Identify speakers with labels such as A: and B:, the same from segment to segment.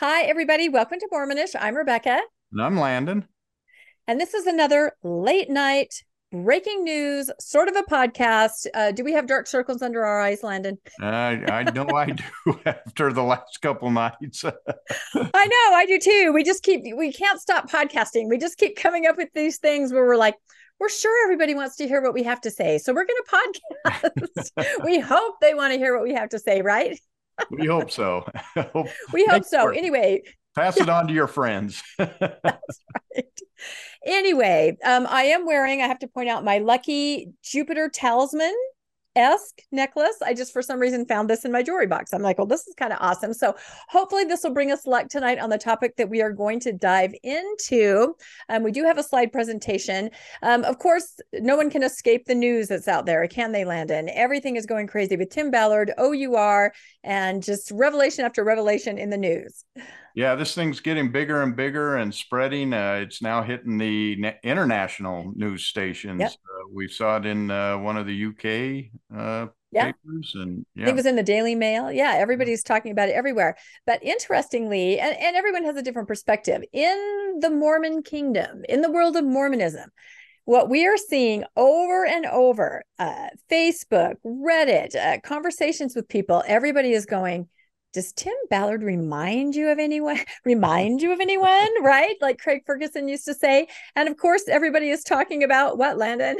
A: Hi, everybody. Welcome to Mormonish. I'm Rebecca.
B: And I'm Landon.
A: And this is another late night breaking news, sort of a podcast. Uh, do we have dark circles under our eyes, Landon?
B: Uh, I know I do after the last couple nights.
A: I know, I do too. We just keep, we can't stop podcasting. We just keep coming up with these things where we're like, we're sure everybody wants to hear what we have to say. So we're going to podcast. we hope they want to hear what we have to say, right?
B: We hope so.
A: we hope so. Anyway,
B: pass it on to your friends. That's right.
A: Anyway, um, I am wearing, I have to point out, my lucky Jupiter talisman esque necklace. I just for some reason found this in my jewelry box. I'm like, well, this is kind of awesome. So hopefully this will bring us luck tonight on the topic that we are going to dive into. Um, we do have a slide presentation. Um, of course, no one can escape the news that's out there, can they, Landon? Everything is going crazy with Tim Ballard, OUR, and just revelation after revelation in the news.
B: Yeah, this thing's getting bigger and bigger and spreading. Uh, it's now hitting the international news stations. Yep. Uh, we saw it in uh, one of the UK uh, yeah. papers, and
A: yeah. I think it was in the Daily Mail. Yeah, everybody's talking about it everywhere. But interestingly, and, and everyone has a different perspective in the Mormon kingdom, in the world of Mormonism what we are seeing over and over uh, facebook reddit uh, conversations with people everybody is going does Tim Ballard remind you of anyone? remind you of anyone, right? Like Craig Ferguson used to say. And of course, everybody is talking about what, Landon?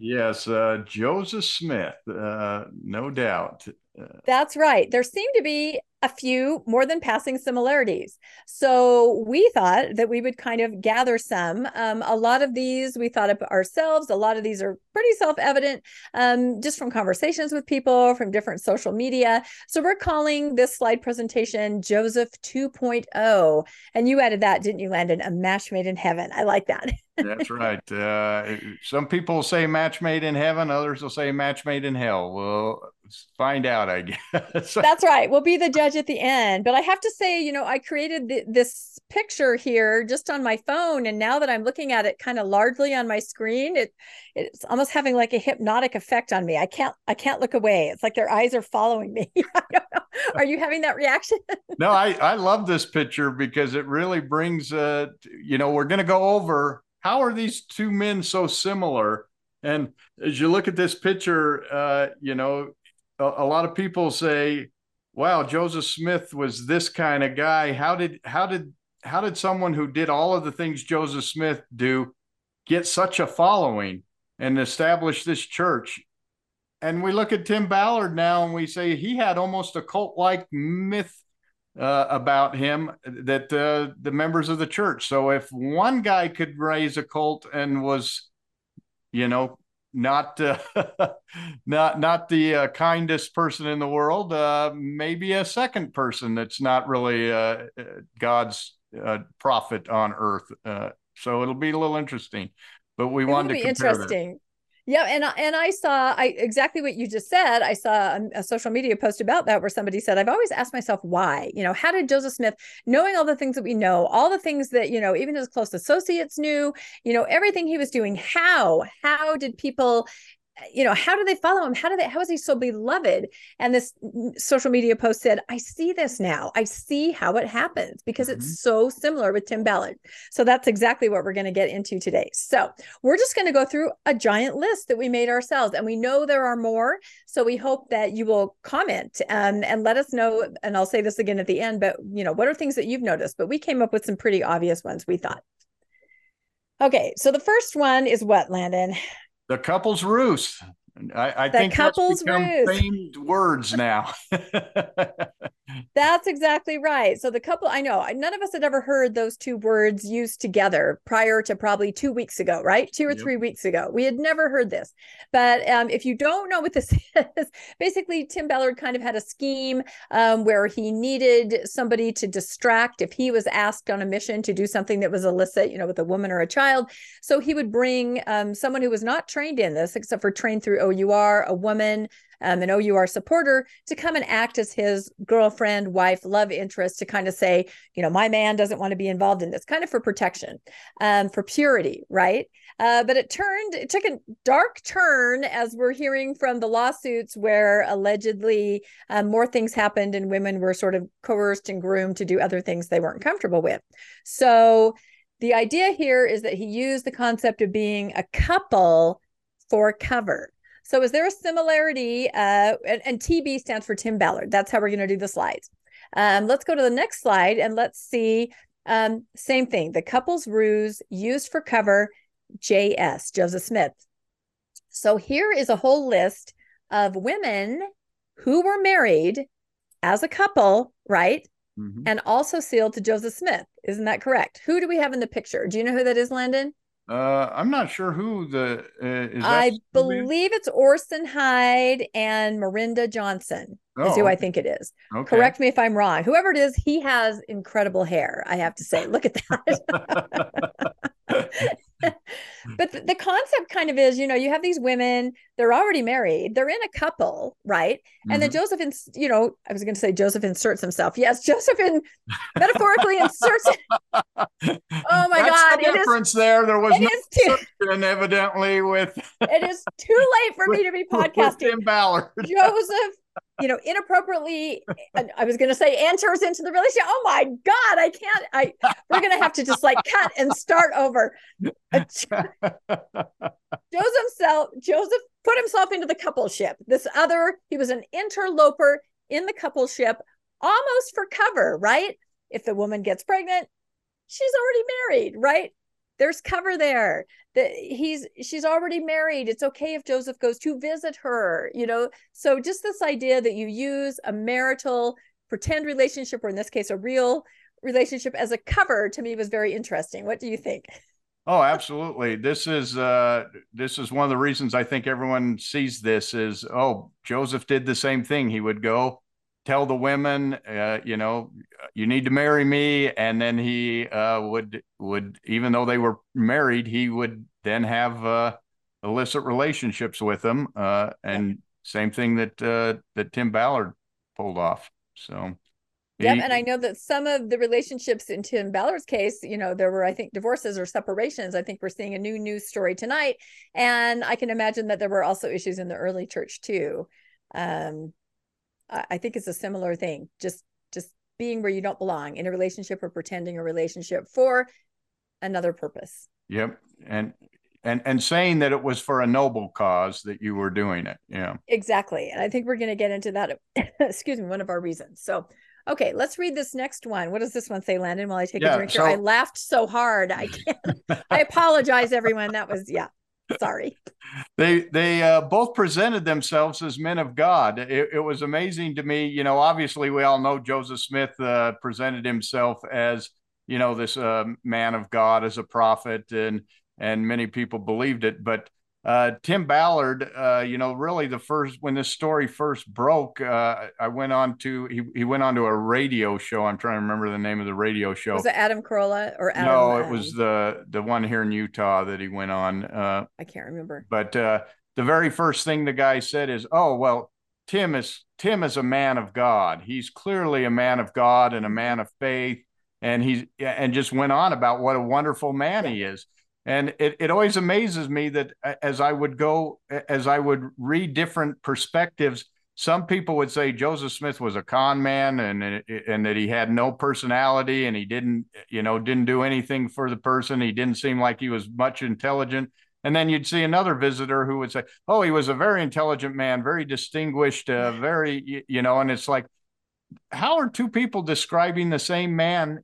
B: yes, uh, Joseph Smith, uh, no doubt.
A: Uh, That's right. There seem to be a few more than passing similarities. So we thought that we would kind of gather some. Um, a lot of these we thought of ourselves. A lot of these are pretty self evident um, just from conversations with people, from different social media. So we're calling this slide presentation Joseph 2.0. And you added that, didn't you, Landon? A match made in heaven. I like that.
B: That's right. Uh, some people say match made in heaven, others will say match made in hell. Well, find out, I guess.
A: That's right. We'll be the judge at the end. But I have to say, you know, I created this picture here just on my phone, and now that I'm looking at it kind of largely on my screen, it it's almost having like a hypnotic effect on me. I can't I can't look away. It's like their eyes are following me. are you having that reaction?
B: no, I I love this picture because it really brings uh you know we're going to go over how are these two men so similar? And as you look at this picture, uh, you know, a lot of people say, "Wow, Joseph Smith was this kind of guy." How did how did how did someone who did all of the things Joseph Smith do get such a following and establish this church? And we look at Tim Ballard now and we say he had almost a cult like myth uh, about him that uh, the members of the church. So if one guy could raise a cult and was, you know, not uh, not not the uh, kindest person in the world, uh, maybe a second person that's not really uh, God's prophet on earth. so it'll be a little interesting. But we it wanted to be interesting.
A: Yeah, and and I saw I exactly what you just said. I saw a, a, social media post about that where somebody said, "I've always asked myself why. You know, how did Joseph Smith, knowing all the things that we know, all the things that you know, even his close associates knew, you know, everything he was doing, how how did people you know how do they follow him? How do they how is he so beloved? And this social media post said i see this now. I see how it happens because mm-hmm. it's so similar with tim ballard. So that's exactly what we're going to get into today. So we're just going to go through a giant list that we made ourselves and we know there are more. So we hope that you will comment um, and let us know and i'll say this again at the end but you know what are things that you've noticed? But we came up with some pretty obvious ones we thought. Okay so the first one is what landon
B: the couple's ruse. I, I think couple's that's famed words now.
A: that's exactly right. So the couple, I know none of us had ever heard those two words used together prior to probably two weeks ago, right? Two or yep. three weeks ago. We had never heard this. But um, if you don't know what this is, basically Tim Ballard kind of had a scheme um, where he needed somebody to distract if he was asked on a mission to do something that was illicit, you know, with a woman or a child. So he would bring um, someone who was not trained in this, except for trained through OUR, a woman, um, an OUR supporter to come and act as his girlfriend, wife, love interest to kind of say, you know, my man doesn't want to be involved in this, kind of for protection, um, for purity, right? Uh, but it turned, it took a dark turn as we're hearing from the lawsuits where allegedly um, more things happened and women were sort of coerced and groomed to do other things they weren't comfortable with. So the idea here is that he used the concept of being a couple for cover. So is there a similarity? Uh, and, and TB stands for Tim Ballard. That's how we're going to do the slides. Um, let's go to the next slide and let's see. Um, same thing. The couple's ruse used for cover. JS Joseph Smith. So here is a whole list of women who were married as a couple, right? Mm-hmm. And also sealed to Joseph Smith. Isn't that correct? Who do we have in the picture? Do you know who that is, Landon?
B: Uh, I'm not sure who the uh, is.
A: I believe it's Orson Hyde and Marinda Johnson oh, is who I think it is. Okay. Correct me if I'm wrong. Whoever it is, he has incredible hair. I have to say, look at that. but the, the, concept kind of is, you know, you have these women, they're already married, they're in a couple, right? Mm-hmm. And then mm-hmm. Joseph, ins- you know, I was going to say Joseph inserts himself. Yes, Joseph in, metaphorically inserts. oh my
B: That's
A: God.
B: The difference is, there. There was no too, evidently with.
A: it is too late for with, me to be podcasting.
B: Tim Ballard.
A: Joseph you know, inappropriately, I was going to say enters into the relationship. Oh my God, I can't. I we're going to have to just like cut and start over. Joseph self, Joseph put himself into the couple ship. This other, he was an interloper in the couple ship, almost for cover, right? If the woman gets pregnant, she's already married, right? there's cover there that he's she's already married it's okay if joseph goes to visit her you know? So just this idea that you use a marital pretend relationship or in this case a real relationship as a cover to me was very interesting. What do you think?
B: Oh absolutely. This is uh this is one of the reasons i think everyone sees this is oh joseph did the same thing. He would go tell the women, uh, you know, you need to marry me, and then he uh, would would even though they were married, he would then have uh, illicit relationships with them, uh, and same thing that uh, that Tim Ballard pulled off. So.
A: Yep, and I know that some of the relationships in Tim Ballard's case, you know, there were I think divorces or separations. I think we're seeing a new news story tonight, and I can imagine that there were also issues in the early church too. Um, I think it's a similar thing. Just just being where you don't belong in a relationship or pretending a relationship for another purpose.
B: Yep. And and and saying that it was for a noble cause that you were doing it. Yeah.
A: Exactly. And I think we're going to get into that excuse me, one of our reasons. So Okay, let's read this next one. What does this one say, Landon? While I take yeah, a drink so, here, I laughed so hard. I can't. I apologize, everyone. That was yeah. Sorry.
B: They they uh, both presented themselves as men of God. It, it, was amazing to me. You know, obviously we all know Joseph Smith uh, presented himself as you know this uh, man of God as a prophet, and and many people believed it. But uh, Tim Ballard, uh, you know, really the first when this story first broke, uh, I went on to he, he went on to a radio show. I'm trying to remember the name of the radio show.
A: Was it Adam Carolla or Adam,
B: no? It was the the one here in Utah that he went on. Uh,
A: I can't remember.
B: But uh, the very first thing the guy said is, "Oh well, Tim is Tim is a man of God. He's clearly a man of God and a man of faith." And he's and just went on about what a wonderful man he is and it, it always amazes me that as i would go as i would read different perspectives some people would say joseph smith was a con man and and that he had no personality and he didn't you know didn't do anything for the person. He didn't seem like he was much intelligent. And then you'd see another visitor who would say oh he was a very intelligent man very distinguished uh, very you know and it's like how are two people describing the same man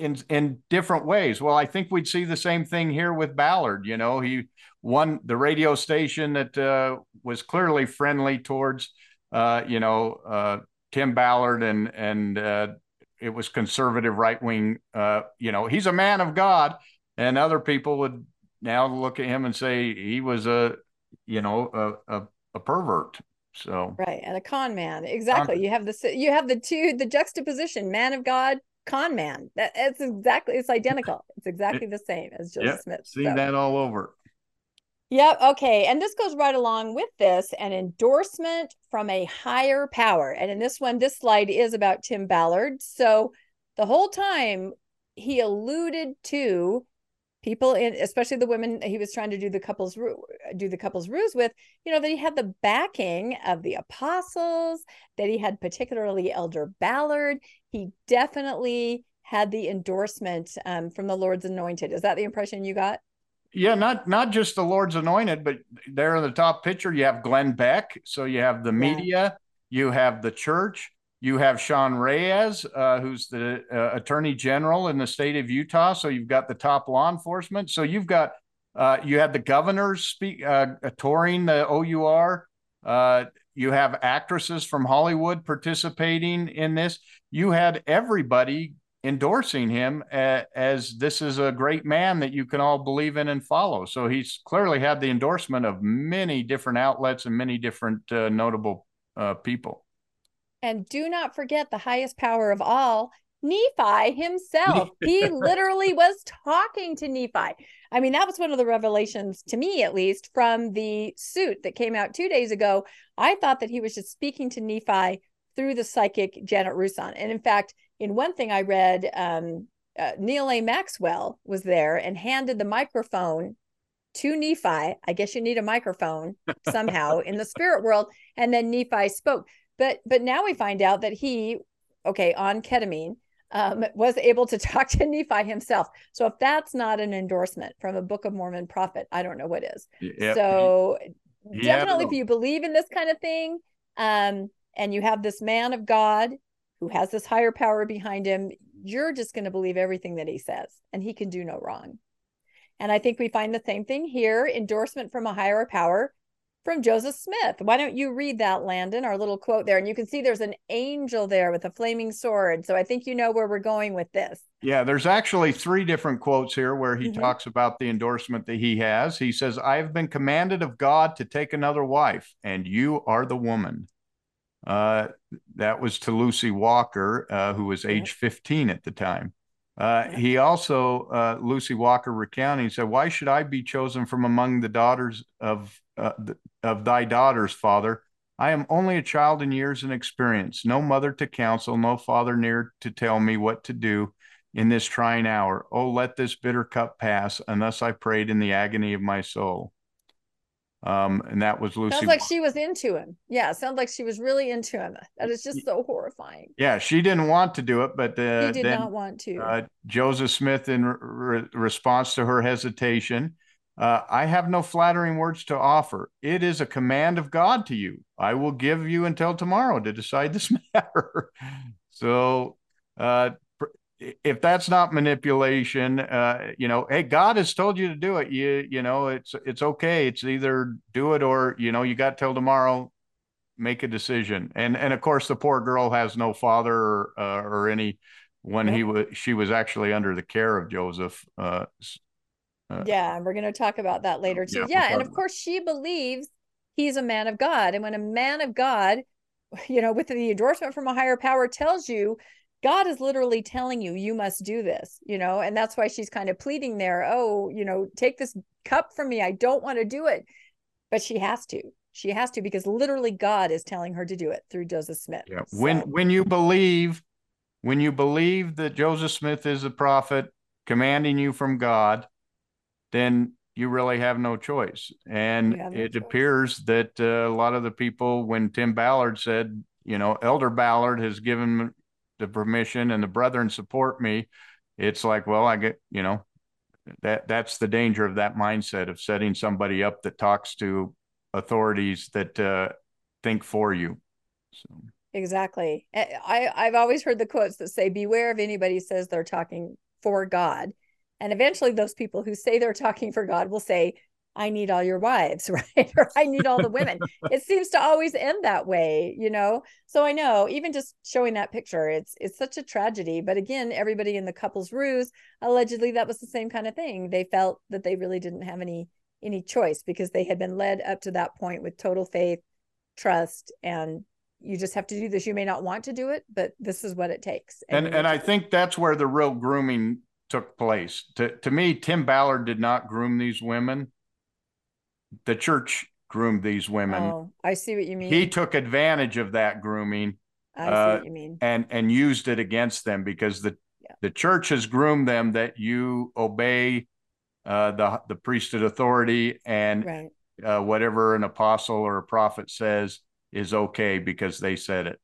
B: in in different ways. Well, I think we'd see the same thing here with Ballard. You know, he won the radio station that uh, was clearly friendly towards uh, you know uh, Tim Ballard and and uh, it was conservative right wing. Uh, you know, he's a man of God, and other people would now look at him and say he was a you know a, a, a pervert. So
A: right, and a con man. Exactly. Con- you have the you have the two the juxtaposition, man of God, con man. That it's exactly it's identical. It's exactly the same as Joseph Smith.
B: Seen so. that all over.
A: Yep. Okay. And this goes right along with this an endorsement from a higher power. And in this one, this slide is about Tim Ballard. So the whole time he alluded to people in especially the women he was trying to do the couples do the couples ruse with you know that he had the backing of the apostles that he had particularly elder ballard he definitely had the endorsement um, from the lord's anointed is that the impression you got
B: yeah, not not just the Lord's anointed, but there in the top picture you have Glenn Beck. So you have the media, yeah. you have the church, you have Sean Reyes, uh, who's the uh, Attorney General in the state of Utah. So you've got the top law enforcement. So you've got uh, you had the governors speak uh, touring the OUR. Uh, you have actresses from Hollywood participating in this. You had everybody endorsing him as this is a great man that you can all believe in and follow. So he's clearly had the endorsement of many different outlets and many different uh, notable uh, people.
A: And do not forget the highest power of all, Nephi himself. he literally was talking to Nephi. I mean, that was one of the revelations to me, at least, from the suit that came out two days ago. I thought that he was just speaking to Nephi through the psychic Janet Rusan. And in fact, in one thing I read, um, uh, Neal A. Maxwell was there and handed the microphone to Nephi. I guess you need a microphone somehow in the spirit world. And then Nephi spoke. But but now we find out that he, okay, on ketamine, um, was able to talk to Nephi himself. So if that's not an endorsement from a Book of Mormon prophet, I don't know what is. Yep. So he, definitely, if you believe in this kind of thing, um, and you have this man of God who has this higher power behind him, you're just going to believe everything that he says, and he can do no wrong. And I think we find the same thing here endorsement from a higher power from Joseph Smith. Why don't you read that, Landon, our little quote there? And you can see there's an angel there with a flaming sword. So I think you know where we're going with this.
B: Yeah, there's actually three different quotes here where he mm-hmm. talks about the endorsement that he has. He says, I have been commanded of God to take another wife, and you are the woman. Uh, that was to Lucy Walker, uh, who was age 15 at the time. Uh, he also, uh, Lucy Walker recounting, said, Why should I be chosen from among the daughters of, uh, the, of thy daughters, Father? I am only a child in years and experience, no mother to counsel, no father near to tell me what to do in this trying hour. Oh, let this bitter cup pass. And thus I prayed in the agony of my soul. Um, and that was Lucy.
A: Sounds like she was into him. Yeah, sounds like she was really into him. That is just so horrifying.
B: Yeah, she didn't want to do it, but
A: uh, he did then, not want to.
B: Uh, Joseph Smith, in re- response to her hesitation, uh, I have no flattering words to offer. It is a command of God to you. I will give you until tomorrow to decide this matter. so, uh, if that's not manipulation, uh, you know, hey, God has told you to do it. You, you know, it's it's okay. It's either do it or you know, you got till tomorrow, make a decision. And and of course, the poor girl has no father or, uh, or any when he was she was actually under the care of Joseph. Uh,
A: uh yeah, and we're going to talk about that later too. Yeah, yeah and of course, she believes he's a man of God, and when a man of God, you know, with the endorsement from a higher power, tells you God is literally telling you, you must do this, you know, and that's why she's kind of pleading there. Oh, you know, take this cup from me. I don't want to do it. But she has to. She has to because literally God is telling her to do it through Joseph Smith.
B: Yeah. So. When when you believe, when you believe that Joseph Smith is a prophet commanding you from God, then you really have no choice. And no it choice. appears that uh, a lot of the people, when Tim Ballard said, you know, Elder Ballard has given the permission and the brethren support me, it's like, well, I get, you know, that that's the danger of that mindset of setting somebody up that talks to authorities that uh, think for you. So.
A: Exactly. I I've always heard the quotes that say, "Beware of anybody says they're talking for God," and eventually those people who say they're talking for God will say, I need all your wives, right? or I need all the women. it seems to always end that way, you know. So I know even just showing that picture, it's it's such a tragedy. But again, everybody in the couple's ruse, allegedly that was the same kind of thing. They felt that they really didn't have any any choice because they had been led up to that point with total faith, trust, and you just have to do this. You may not want to do it, but this is what it takes.
B: And and, and I think that's where the real grooming took place. To to me, Tim Ballard did not groom these women the church groomed these women.
A: Oh, I see what you mean.
B: He took advantage of that grooming.
A: I see uh, what you mean.
B: And and used it against them because the yeah. the church has groomed them that you obey uh, the the priesthood authority and right. uh, whatever an apostle or a prophet says is okay because they said it.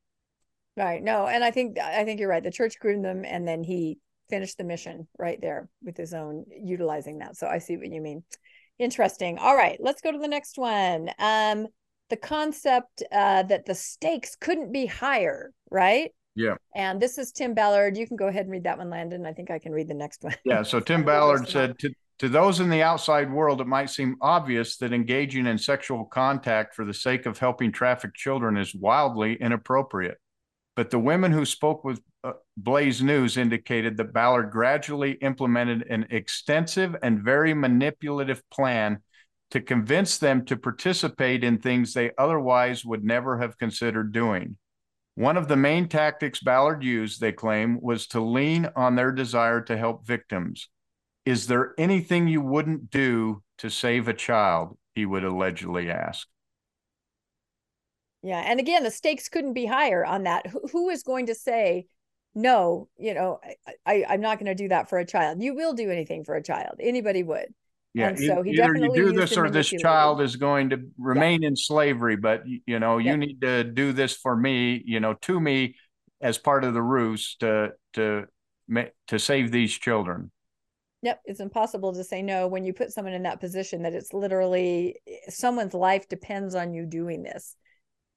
A: Right. No, and I think I think you're right. The church groomed them, and then he finished the mission right there with his own utilizing that. So I see what you mean. Interesting. All right, let's go to the next one. Um, the concept uh, that the stakes couldn't be higher, right?
B: Yeah.
A: And this is Tim Ballard. You can go ahead and read that one, Landon. I think I can read the next one.
B: Yeah. So Tim Ballard said to, to those in the outside world, it might seem obvious that engaging in sexual contact for the sake of helping trafficked children is wildly inappropriate. But the women who spoke with Blaze News indicated that Ballard gradually implemented an extensive and very manipulative plan to convince them to participate in things they otherwise would never have considered doing. One of the main tactics Ballard used, they claim, was to lean on their desire to help victims. Is there anything you wouldn't do to save a child? He would allegedly ask.
A: Yeah. And again, the stakes couldn't be higher on that. who, who is going to say, no, you know, I, I, am not going to do that for a child. You will do anything for a child. Anybody would.
B: Yeah. And so he either you do this or this child is going to remain yeah. in slavery, but you know, you need to do this for me, you know, to me as part of the ruse to, to, to save these children.
A: Yep, it's impossible to say no when you put someone in that position that it's literally eh, someone's life depends on you doing this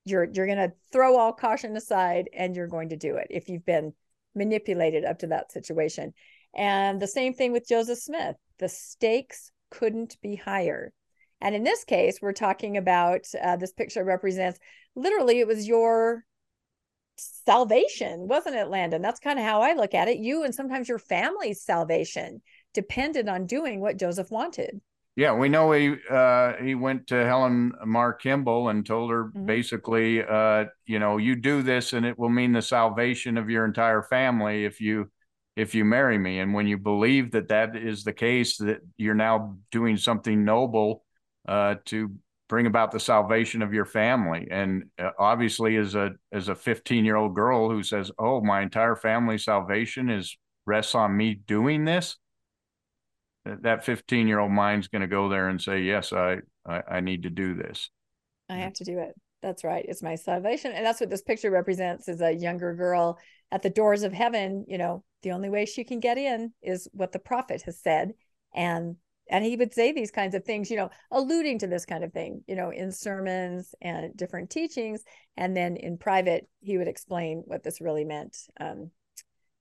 A: you're you're going to throw all caution aside and you're going to do it if you've been manipulated up to that situation. And the same thing with joseph smith. The stakes couldn't be higher. And in this case we're talking about uh, this picture represents literally it was your salvation wasn't it landon? That's kind of how i look at it. You and sometimes your family's salvation depended on doing what joseph wanted
B: yeah, we know he uh, he went to Helen Mar Kimball and told her mm-hmm. basically, uh, you know, you do this and it will mean the salvation of your entire family if you if you marry me. And when you believe that that is the case, that you're now doing something noble uh, to bring about the salvation of your family. And uh, obviously, as a as a 15 year old girl who says, "Oh, my entire family's salvation is rests on me doing this," that 15 year old mind's going to go there and say yes I, I, I need to do this.
A: I have to do it. That's right. It's my salvation. And that's what this picture represents is a younger girl at the doors of heaven. You know the only way she can get in is what the prophet has said. And and he would say these kinds of things you know alluding to this kind of thing you know in sermons and different teachings. And then in private he would explain what this really meant um,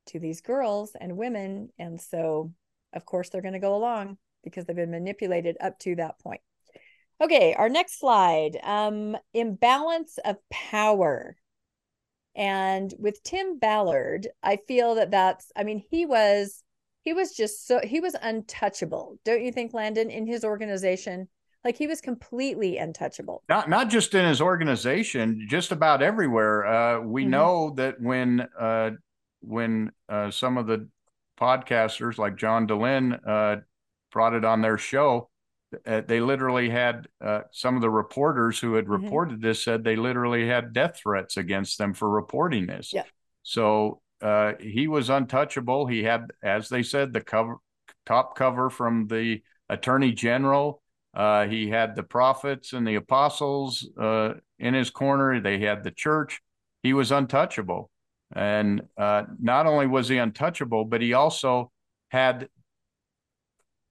A: to these girls and women. And so of course they're going to go along because they've been manipulated up to that point. Okay, our next slide um, imbalance of power. And with Tim Ballard, I feel that that's, I mean, he was, he was just so, he was untouchable. Don't you think, Landon, in his organization? Like he was completely untouchable.
B: Not not just in his organization, just about everywhere. Uh, we mm-hmm. know that when uh, when uh, some of the podcasters like John Dehlin uh, brought it on their show. Uh, they literally had uh, some of the reporters who had mm-hmm. reported mm-hmm. this said they literally had death threats against them for reporting this.
A: Yeah.
B: So uh, he was untouchable. He had, as they said, the cover top cover from the attorney general. Uh, he had the prophets and the apostles uh, in his corner. They had the church. He was untouchable. And uh, not only was he untouchable, but he also had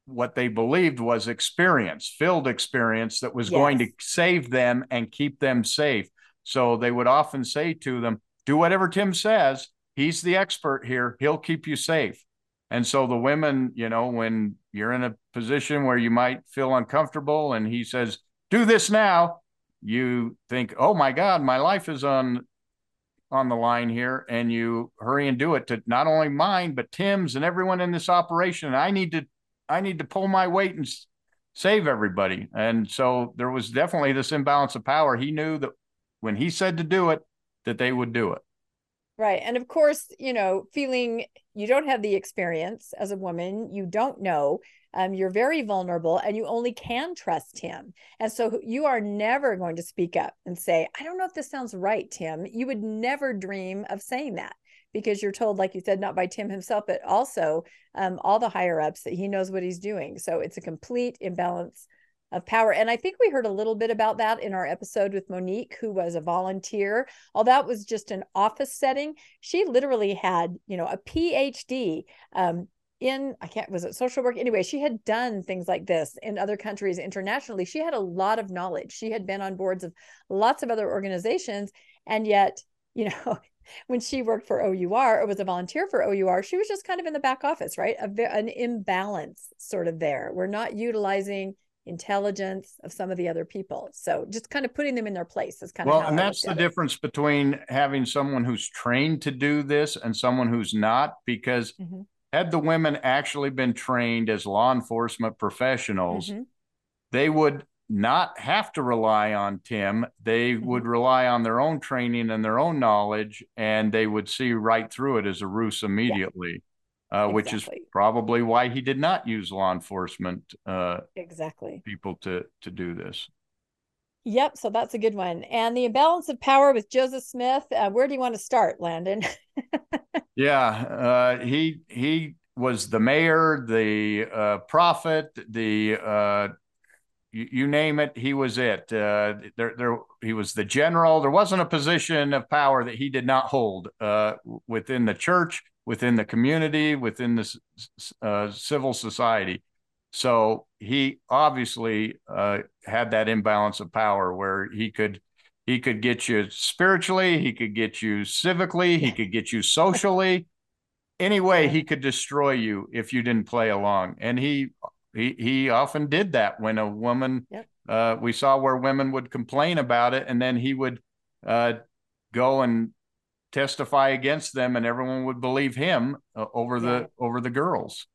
B: what they believed was experience, filled experience that was yes. going to save them and keep them safe. So they would often say to them, Do whatever Tim says. He's the expert here. He'll keep you safe. And so the women, you know, when you're in a position where you might feel uncomfortable and he says, Do this now, you think, Oh my God, my life is on on the line here and you hurry and do it to not only mine but Tim's and everyone in this operation. I need to I need to pull my weight and save everybody. And so there was definitely this imbalance of power. He knew that when he said to do it, that they would do it.
A: Right. And of course, you know, feeling you don't have the experience as a woman, you don't know, um, you're very vulnerable and you only can trust him. And so you are never going to speak up and say, I don't know if this sounds right, Tim. You would never dream of saying that because you're told, like you said, not by Tim himself, but also um, all the higher ups that he knows what he's doing. So it's a complete imbalance of power. And I think we heard a little bit about that in our episode with Monique, who was a volunteer. Although that was just an office setting, she literally had, you know, a PhD um, in, I can't, was it social work? Anyway, she had done things like this in other countries internationally. She had a lot of knowledge. She had been on boards of lots of other organizations. And yet, you know, when she worked for OUR or was a volunteer for OUR, she was just kind of in the back office, right? A, an imbalance sort of there. We're not utilizing intelligence of some of the other people. So just kind of putting them in their place is kind
B: well,
A: of well,
B: and that's the difference it. between having someone who's trained to do this and someone who's not, because mm-hmm. Had the women actually been trained as law enforcement professionals, mm-hmm. they would not have to rely on Tim. They mm-hmm. would rely on their own training and their own knowledge, and they would see right through it as a ruse immediately. Yeah uh, exactly. which is probably why he did not use law enforcement uh,
A: exactly
B: people to to do this.
A: Yep, so that's a good one. And the imbalance of power with Joseph Smith. Uh, where do you want to start, Landon?
B: yeah, uh, he he was the mayor, the uh, prophet, the uh, you, you, name it, he was it. Uh, there, there, he was the general. There wasn't a position of power that he did not hold uh, within the church within the community, within the civil society. So he obviously uh, had that imbalance of power where he could he could get you spiritually, he could get you civically, he could get you socially. Anyway, he could destroy you if you didn't play along, and he he he often did that when a woman. Yep. Uh, we saw where women would complain about it, and then he would uh, go and testify against them and everyone would believe him uh, over the over the girls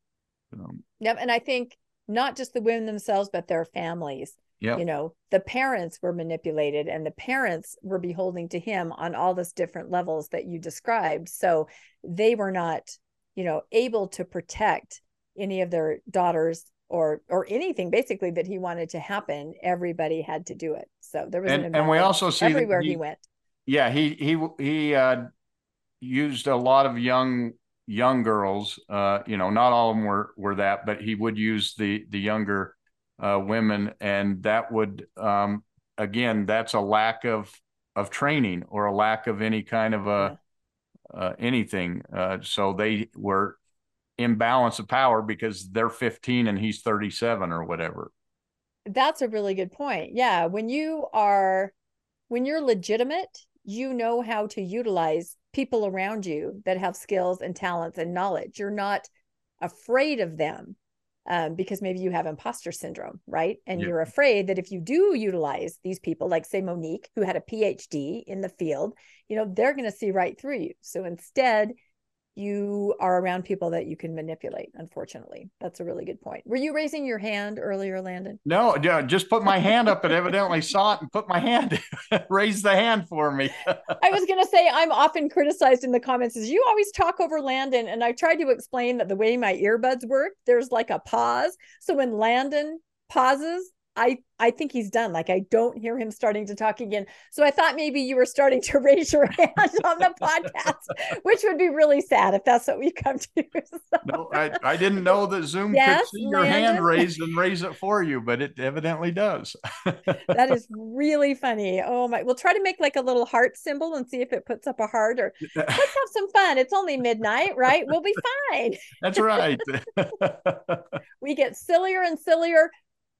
A: um, yep and i think not just the women themselves but their families.
B: Yeah,
A: you know the parents were manipulated and the parents were beholding to him on all this different levels that you described. So they were not you know able to protect any of their daughters or or anything basically that he wanted to happen. Everybody had to do it. So there was
B: and, an and we also see
A: everywhere he, he went.
B: Yeah, he he he uh, used a lot of young young girls. Uh, you know, not all of them were were that, but he would use the the younger uh, women, and that would um, again, that's a lack of of training or a lack of any kind of a uh, anything. Uh, so they were imbalance of power because they're 15 and he's 37 or whatever.
A: That's a really good point. Yeah, when you are when you're legitimate you know how to utilize people around you that have skills and talents and knowledge. You're not afraid of them um, because maybe you have imposter syndrome, right? And yeah. you're afraid that if you do utilize these people, like say Monique, who had a PhD in the field, you know, they're going to see right through you. So instead, you are around people that you can manipulate unfortunately. That's a really good point. Were you raising your hand earlier landon?
B: No yeah just put my hand up and evidently saw it and put my hand raise the hand for me.
A: I was going to say i'm often criticized in the comments is you always talk over landon and i tried to explain that the way my earbuds work there's like a pause. So when landon pauses I I think he's done. Like I don't hear him starting to talk again. So I thought maybe you were starting to raise your hand on the podcast, which would be really sad if that's what we come to.
B: So. No, I, I didn't know that Zoom yes, could see your hand raised and raise it for you, but it evidently does.
A: that is really funny. Oh my! We'll try to make like a little heart symbol and see if it puts up a heart. Or let's have some fun. It's only midnight, right? We'll be fine.
B: That's right.
A: we get sillier and sillier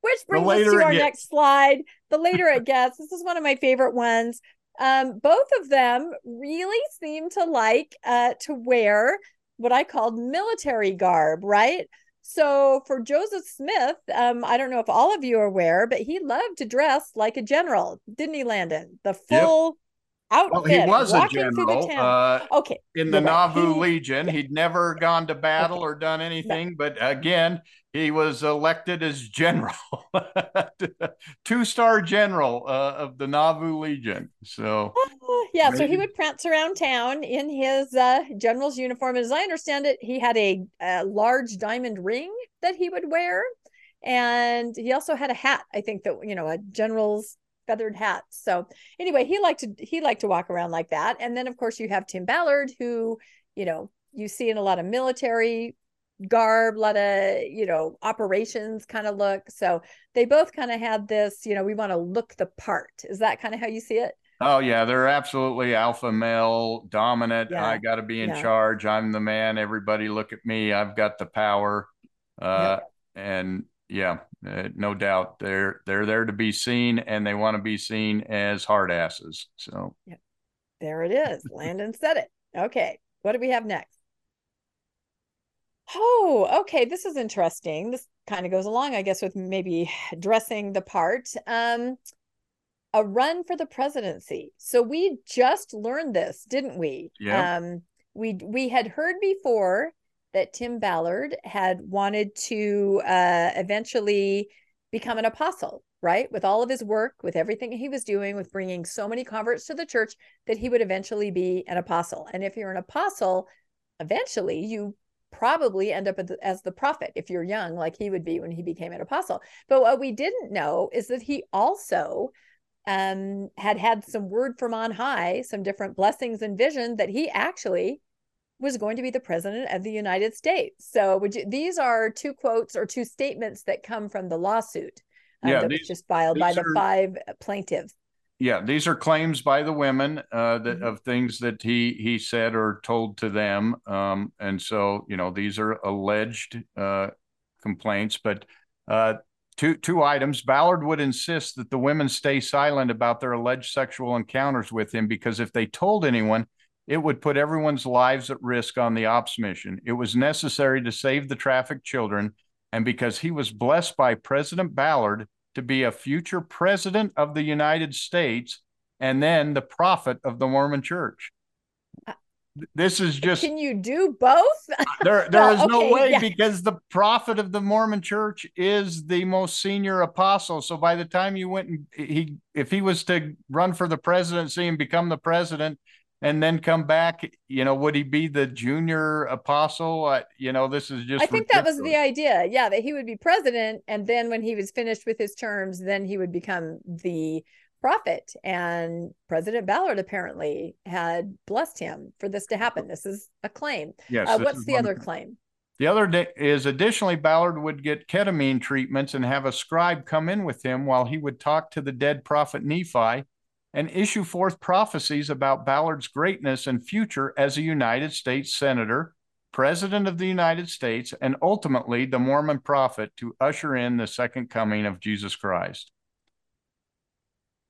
A: which brings us to our gets. next slide. The later it gets, this is one of my favorite ones. Um, both of them really seem to like uh, to wear what I called military garb, right? So for Joseph Smith, um, I don't know if all of you are aware, but he loved to dress like a general, didn't he, Landon? The full, outfit.
B: Well, he was a general. Uh,
A: okay.
B: in the
A: right.
B: Nauvoo
A: He-
B: Legion. He'd never gone to battle
A: Okay.
B: or done anything, but again, he was elected as general, two star general uh, of the Nauvoo Legion. So,
A: Oh, yeah, so he would prance around town in his uh, general's uniform. As I understand it, he had a, a large diamond ring that he would wear, and he also had a hat. I think that you know a general's feathered hat. So anyway, he liked to he liked to walk around like that. And then of course you have Tim Ballard, who you know you see in a lot of military garb, a lot of you know operations kind of look. So they both kind of had this. You know, we want to look the part. Is that kind of how you see it?
B: oh, yeah, they're absolutely alpha male, dominant.
A: Yeah.
B: I got to be in
A: Yeah.
B: charge. I'm the man. Everybody look at me. I've got the power. Uh, And yeah, uh, no doubt they're they're there to be seen and they want to be seen as hard asses. So
A: There it is. Landon said it. Okay. What do we have next? Oh, okay. This is interesting. This kind of goes along, I guess, with maybe dressing the part. Um, a run for the presidency. So we just learned this, didn't we?
B: Yeah.
A: Um, we we had heard before that Tim Ballard had wanted to uh, eventually become an apostle, right? With all of his work, with everything he was doing, with bringing so many converts to the church, that he would eventually be an apostle. And if you're an apostle, eventually you probably end up as the- prophet if you're young, like he would be when he became an apostle. But what we didn't know is that he also um, had had some word from on high, some different blessings and vision that he actually was going to be the president of the United States. So would you, these are two quotes or two statements that come from the lawsuit um,
B: Yeah,
A: that
B: these-
A: was just filed by
B: these
A: the five plaintiffs.
B: Yeah, these are claims by the women uh, that
A: Mhm.
B: of things that he he said or told to them, um, and so you know these are alleged uh, complaints. But uh, two two items: Ballard would insist that the women stay silent about their alleged sexual encounters with him because if they told anyone, it would put everyone's lives at risk on the ops mission. It was necessary to save the trafficked children, and because he was blessed by President Ballard to be a future president of the United States and then the prophet of the Mormon church. Uh, this is just
A: Can you do both?
B: there there is no way
A: yeah.
B: because the prophet of the Mormon church is the most senior apostle. So by the time you went and he if he was to run for the presidency and become the president and then come back, you know, would he be the junior apostle? Uh, you know, this is just
A: I think that was the idea. Yeah, that he would be president. And then when he was finished with his terms, then he would become the prophet. And President Ballard apparently had blessed him for this to happen. This is a claim.
B: Yes.
A: Uh, what's the
B: one-
A: other claim?
B: The other day is additionally, Ballard would get ketamine treatments and have a scribe come in with him while he would talk to the dead prophet Nephi and issue forth prophecies about Ballard's greatness and future as a United States Senator, President of the United States, and ultimately the Mormon prophet to usher in the second coming of Jesus Christ.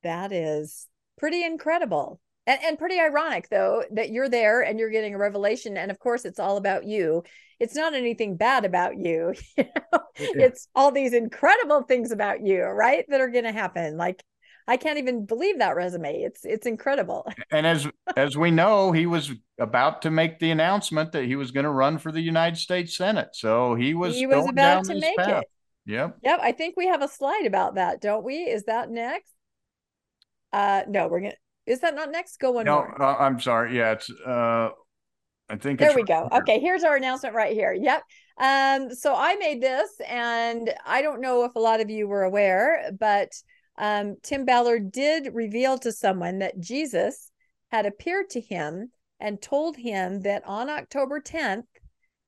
A: That is pretty incredible. And, and pretty ironic, though, that you're there and you're getting a revelation. And of course, it's all about you. It's not anything bad about you. you know? It's all these incredible things about you, right? That are going to happen. Like, I can't even believe that resume. It's it's incredible.
B: And as as we know, he was about to make the announcement that he was going to run for the United States Senate. So he was
A: he was about
B: down
A: to make
B: path.
A: it.
B: Yep.
A: Yep, I think we have a slide about that, don't we? Is that next? Uh no, we're gonna is that not next? Go one
B: No,
A: more.
B: uh, I'm sorry. Yeah, it's uh I think it's There
A: we
B: right
A: go.
B: here.
A: Okay, here's our announcement right here. Yep. Um, so I made this, and I don't know if a lot of you were aware, but um, Tim Ballard did reveal to someone that Jesus had appeared to him and told him that on October 10th,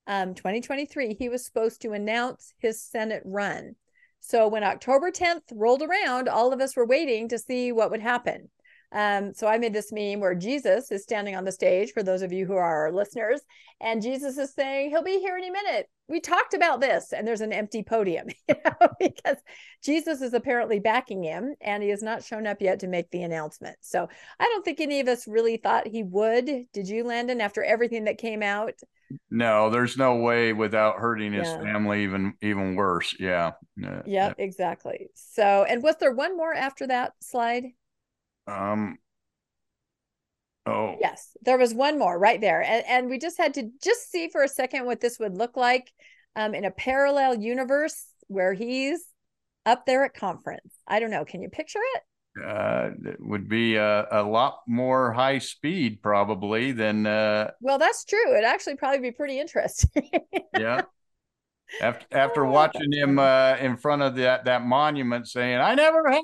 A: um, 2023, he was supposed to announce his Senate run. So when October 10th rolled around, all of us were waiting to see what would happen. Um, so I made this meme where Jesus is standing on the stage for those of you who are our listeners, and Jesus is saying he'll be here any minute. We talked about this, and there's an empty podium, you know, because Jesus is apparently backing him, and he has not shown up yet to make the announcement. So I don't think any of us really thought he would. Did you, Landon? After everything that came out,
B: No, there's no way without hurting his
A: Yeah.
B: family even even worse. Yeah.
A: yeah exactly. So, and was there one more after that slide?
B: Um Oh,
A: Yes, there was one more right there. And, and we just had to just see for a second what this would look like um, in a parallel universe where he's up there at conference. I don't know. Can you picture it?
B: uh, it would be a, a lot more high speed probably than uh,
A: Well, that's true. It'd actually probably be pretty interesting.
B: yeah. After after
A: Oh,
B: watching him uh, in front of that that monument saying, "I never had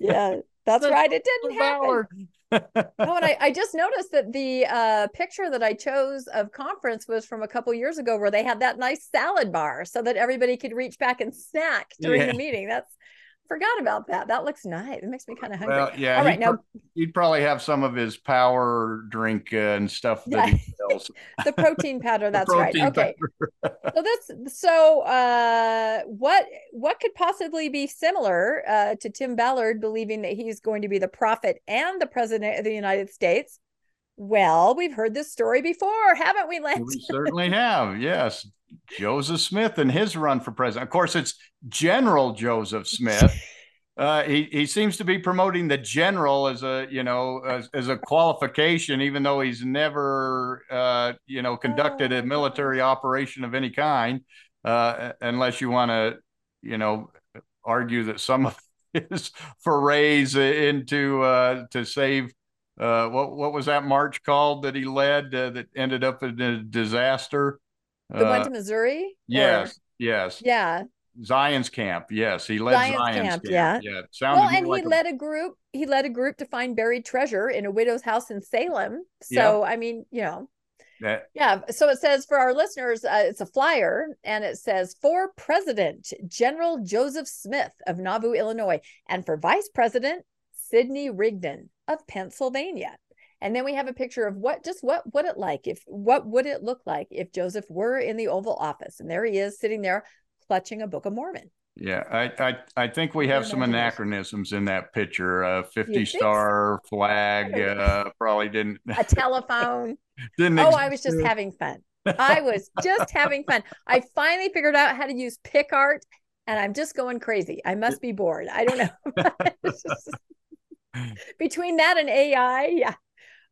A: yeah, that's right. It didn't happen.
B: Ballard."
A: No, and I, I just noticed that the uh, picture that I chose of conference was from a couple years ago where they had that nice salad bar so that everybody could reach back and snack during
B: Yeah.
A: the meeting. That's forgot about that. That looks nice. It makes me kind of hungry.
B: Well, yeah.
A: All right, now
B: pr- he'd probably have some of his power drink uh, and stuff that
A: Yeah.
B: he sells.
A: the protein powder. That's right.
B: protein
A: Okay. so this so uh what what could possibly be similar uh to Tim Ballard believing that he's going to be the prophet and the president of the United States? Well, we've heard this story before, haven't we, Lance?
B: We certainly have. Yes. Joseph Smith and his run for president. Of course, it's General Joseph Smith. Uh, he he seems to be promoting the general as a you know as, as a qualification, even though he's never uh, you know conducted a military operation of any kind, uh, unless you want to you know argue that some of his forays into uh, to save uh, what what was that march called that he led uh, that ended up in a disaster?
A: The one
B: Uh,
A: to Missouri? Or-
B: yes, yes.
A: Yeah.
B: Zion's camp. Yes, he led
A: Zion's
B: Zion's,
A: camp,
B: camp.
A: yeah.
B: yeah.
A: Well, and
B: like
A: he
B: a-
A: led a group. He led a group to find buried treasure in a widow's house in Salem. So, I mean, you know,
B: that-
A: Yeah. So it says for our listeners, uh, it's a flyer and it says for President General Joseph Smith of Nauvoo, Illinois, and for Vice President Sidney Rigdon of Pennsylvania. And then we have a picture of what just what would it like if what would it look like if Joseph were in the Oval Office? And there he is sitting there clutching a Book of Mormon.
B: yeah, I, I I think we have some anachronisms in that picture. A fifty
A: think so?
B: star flag
A: I don't know.
B: uh, probably didn't
A: A telephone.
B: didn't.
A: oh,
B: exist
A: I was just having fun. I was just having fun. I finally figured out how to use PicArt and I'm just going crazy. I must be bored. I don't know. Between that and AI, yeah.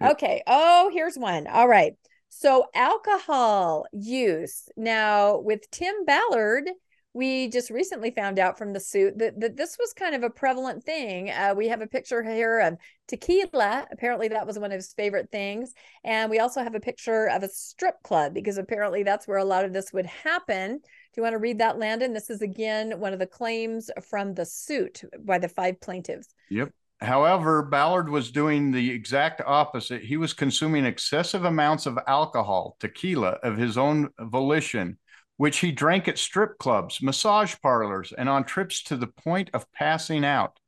A: Okay. Oh, here's one. All right. So, alcohol use. Now, with Tim Ballard, we just recently found out from the suit that, that this was kind of a prevalent thing. Uh, we have a picture here of tequila. Apparently, that was one of his favorite things. And we also have a picture of a strip club because apparently that's where a lot of this would happen. Do you want to read that, Landon? This is again one of the claims from the suit by the five plaintiffs.
B: Yep. However, Ballard was doing the exact opposite. He was consuming excessive amounts of alcohol, tequila, of his own volition, which he drank at strip clubs, massage parlors, and on trips to the point of passing out.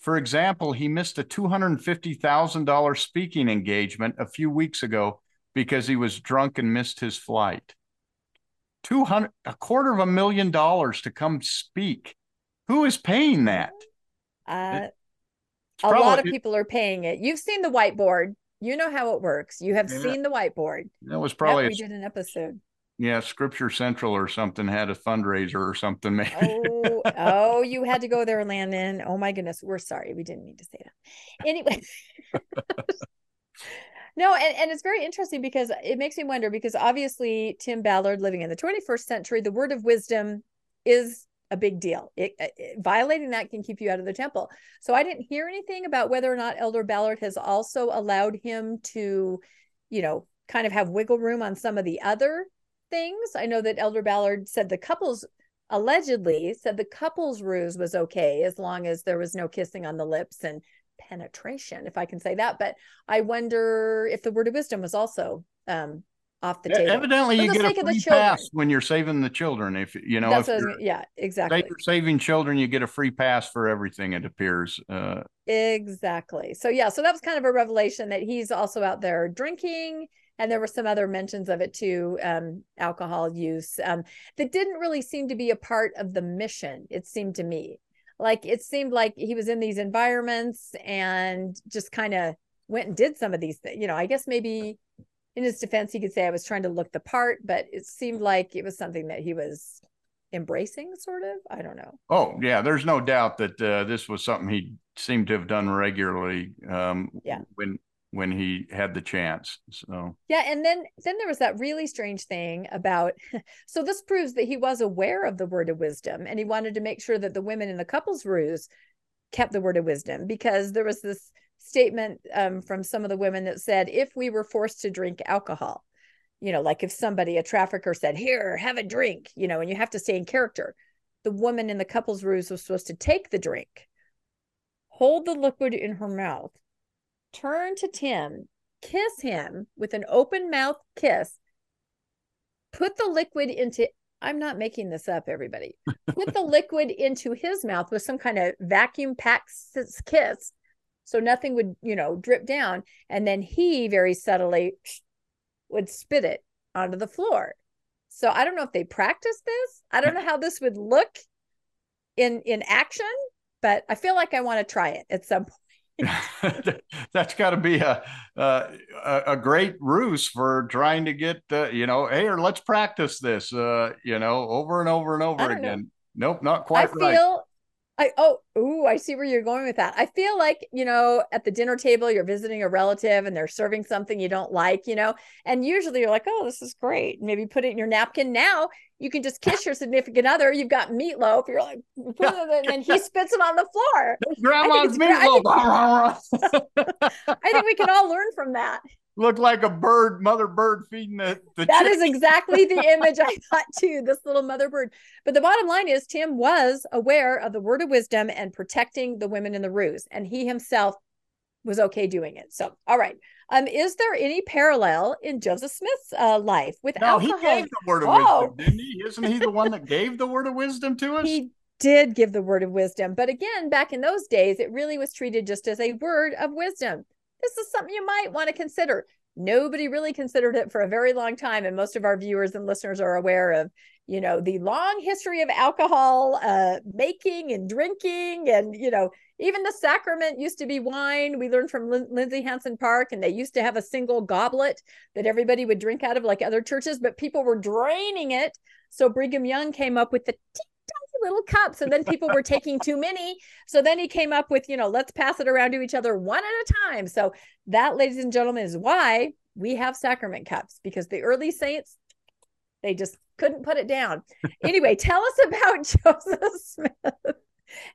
B: For example, he missed a $250,000 speaking engagement a few weeks ago because he was drunk and missed his flight. 200 a quarter of a million dollars to come speak. Who is paying that?
A: Uh, A lot of people are paying it. You've seen the whiteboard. You know how it works. You have
B: Yeah.
A: seen the whiteboard.
B: That was probably
A: we did an episode.
B: yeah, Scripture Central or something had a fundraiser or something. Maybe.
A: Oh, oh, you had to go there, Landon. Oh my goodness. We're sorry. We didn't need to say that. Anyway. no, and, and it's very interesting because it makes me wonder because obviously Tim Ballard living in the 21st century, the word of wisdom is a big deal. It, it- violating that can keep you out of the temple. So I didn't hear anything about whether or not Elder Ballard has also allowed him to, you know, kind of have wiggle room on some of the other things. I know that Elder Ballard said the couples allegedly said the couples ruse was okay as long as there was no kissing on the lips and penetration, if I can say that. But I wonder if the word of wisdom was also um off the table.
B: Evidently,
A: For
B: you get a
A: sake of the
B: free pass when you're saving the children. If you know, if
A: was yeah, exactly.
B: you're saving children, you get a free pass for everything. It appears. Uh,
A: Exactly. So yeah, so that was kind of a revelation that he's also out there drinking, and there were some other mentions of it too, um, alcohol use, um, that didn't really seem to be a part of the mission. It seemed to me like it seemed like he was in these environments and just kind of went and did some of these things. You know, I guess maybe in his defense, he could say I was trying to look the part, but it seemed like it was something that he was embracing, sort of. I don't know.
B: oh yeah, there's no doubt that uh, this was something he seemed to have done regularly. Um,
A: Yeah.
B: When when he had the chance. So
A: yeah, and then then there was that really strange thing about so this proves that he was aware of the word of wisdom and he wanted to make sure that the women in the couples ruse kept the word of wisdom because there was this statement um, from some of the women that said if we were forced to drink alcohol, you know, like if somebody a trafficker said here have a drink, you know, and you have to stay in character, the woman in the couples ruse was supposed to take the drink, hold the liquid in her mouth turn to Tim, kiss him with an open mouth kiss, put the liquid into I'm not making this up, everybody. Put the liquid into his mouth with some kind of vacuum packed kiss so nothing would, you know, drip down. And then he very subtly would spit it onto the floor. So I don't know if they practiced this. I don't know how this would look in in action, but I feel like I want to try it at some point.
B: that's got to be a, a, a great ruse for trying to get uh, you know hey or let's practice this uh, you know over and over and over again know. nope not quite
A: I right feel, I oh ooh I see where you're going with that. I feel like you know at the dinner table you're visiting a relative and they're serving something you don't like, you know, and usually you're like, oh, this is great. Maybe put it in your napkin. Now you can just kiss your significant other. You've got meatloaf. You're like, and he spits it on the floor.
B: Grandma's meatloaf.
A: I think, I think we can all learn from that
B: looked like a bird, mother bird feeding the. the
A: that is exactly the image I thought too. This little mother bird. But the bottom line is, Tim was aware of the word of wisdom and protecting the women in the ruse, and he himself was okay doing it. So, all right. Um, is there any parallel in Joseph Smith's uh, life with
B: no,
A: alcohol?
B: he gave the word of oh. wisdom, didn't he? Isn't he the one that gave the word of wisdom to us?
A: He did give the word of wisdom, but again, back in those days, it really was treated just as a word of wisdom this is something you might want to consider. Nobody really considered it for a very long time. And most of our viewers and listeners are aware of, you know, the long history of alcohol uh, making and drinking. And, you know, even the sacrament used to be wine. We learned from Lin- Lindsay Hansen Park, and they used to have a single goblet that everybody would drink out of, like other churches, but people were draining it. So Brigham Young came up with the little cups and then people were taking too many. So then he came up with you know let's pass it around to each other one at a time. So that ladies and gentlemen is why we have sacrament cups because the early saints they just couldn't put it down. Anyway tell us about joseph smith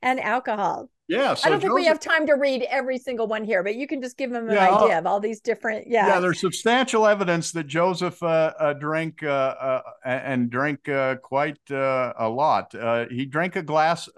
A: and alcohol
B: yeah.
A: So I don't think Joseph, we have time to read every single one here, but you can just give them an yeah, idea of all these different. Yeah.
B: Yeah. There's substantial evidence that Joseph uh, uh, drank uh, uh and drank uh, quite uh, a lot. he drank a glass,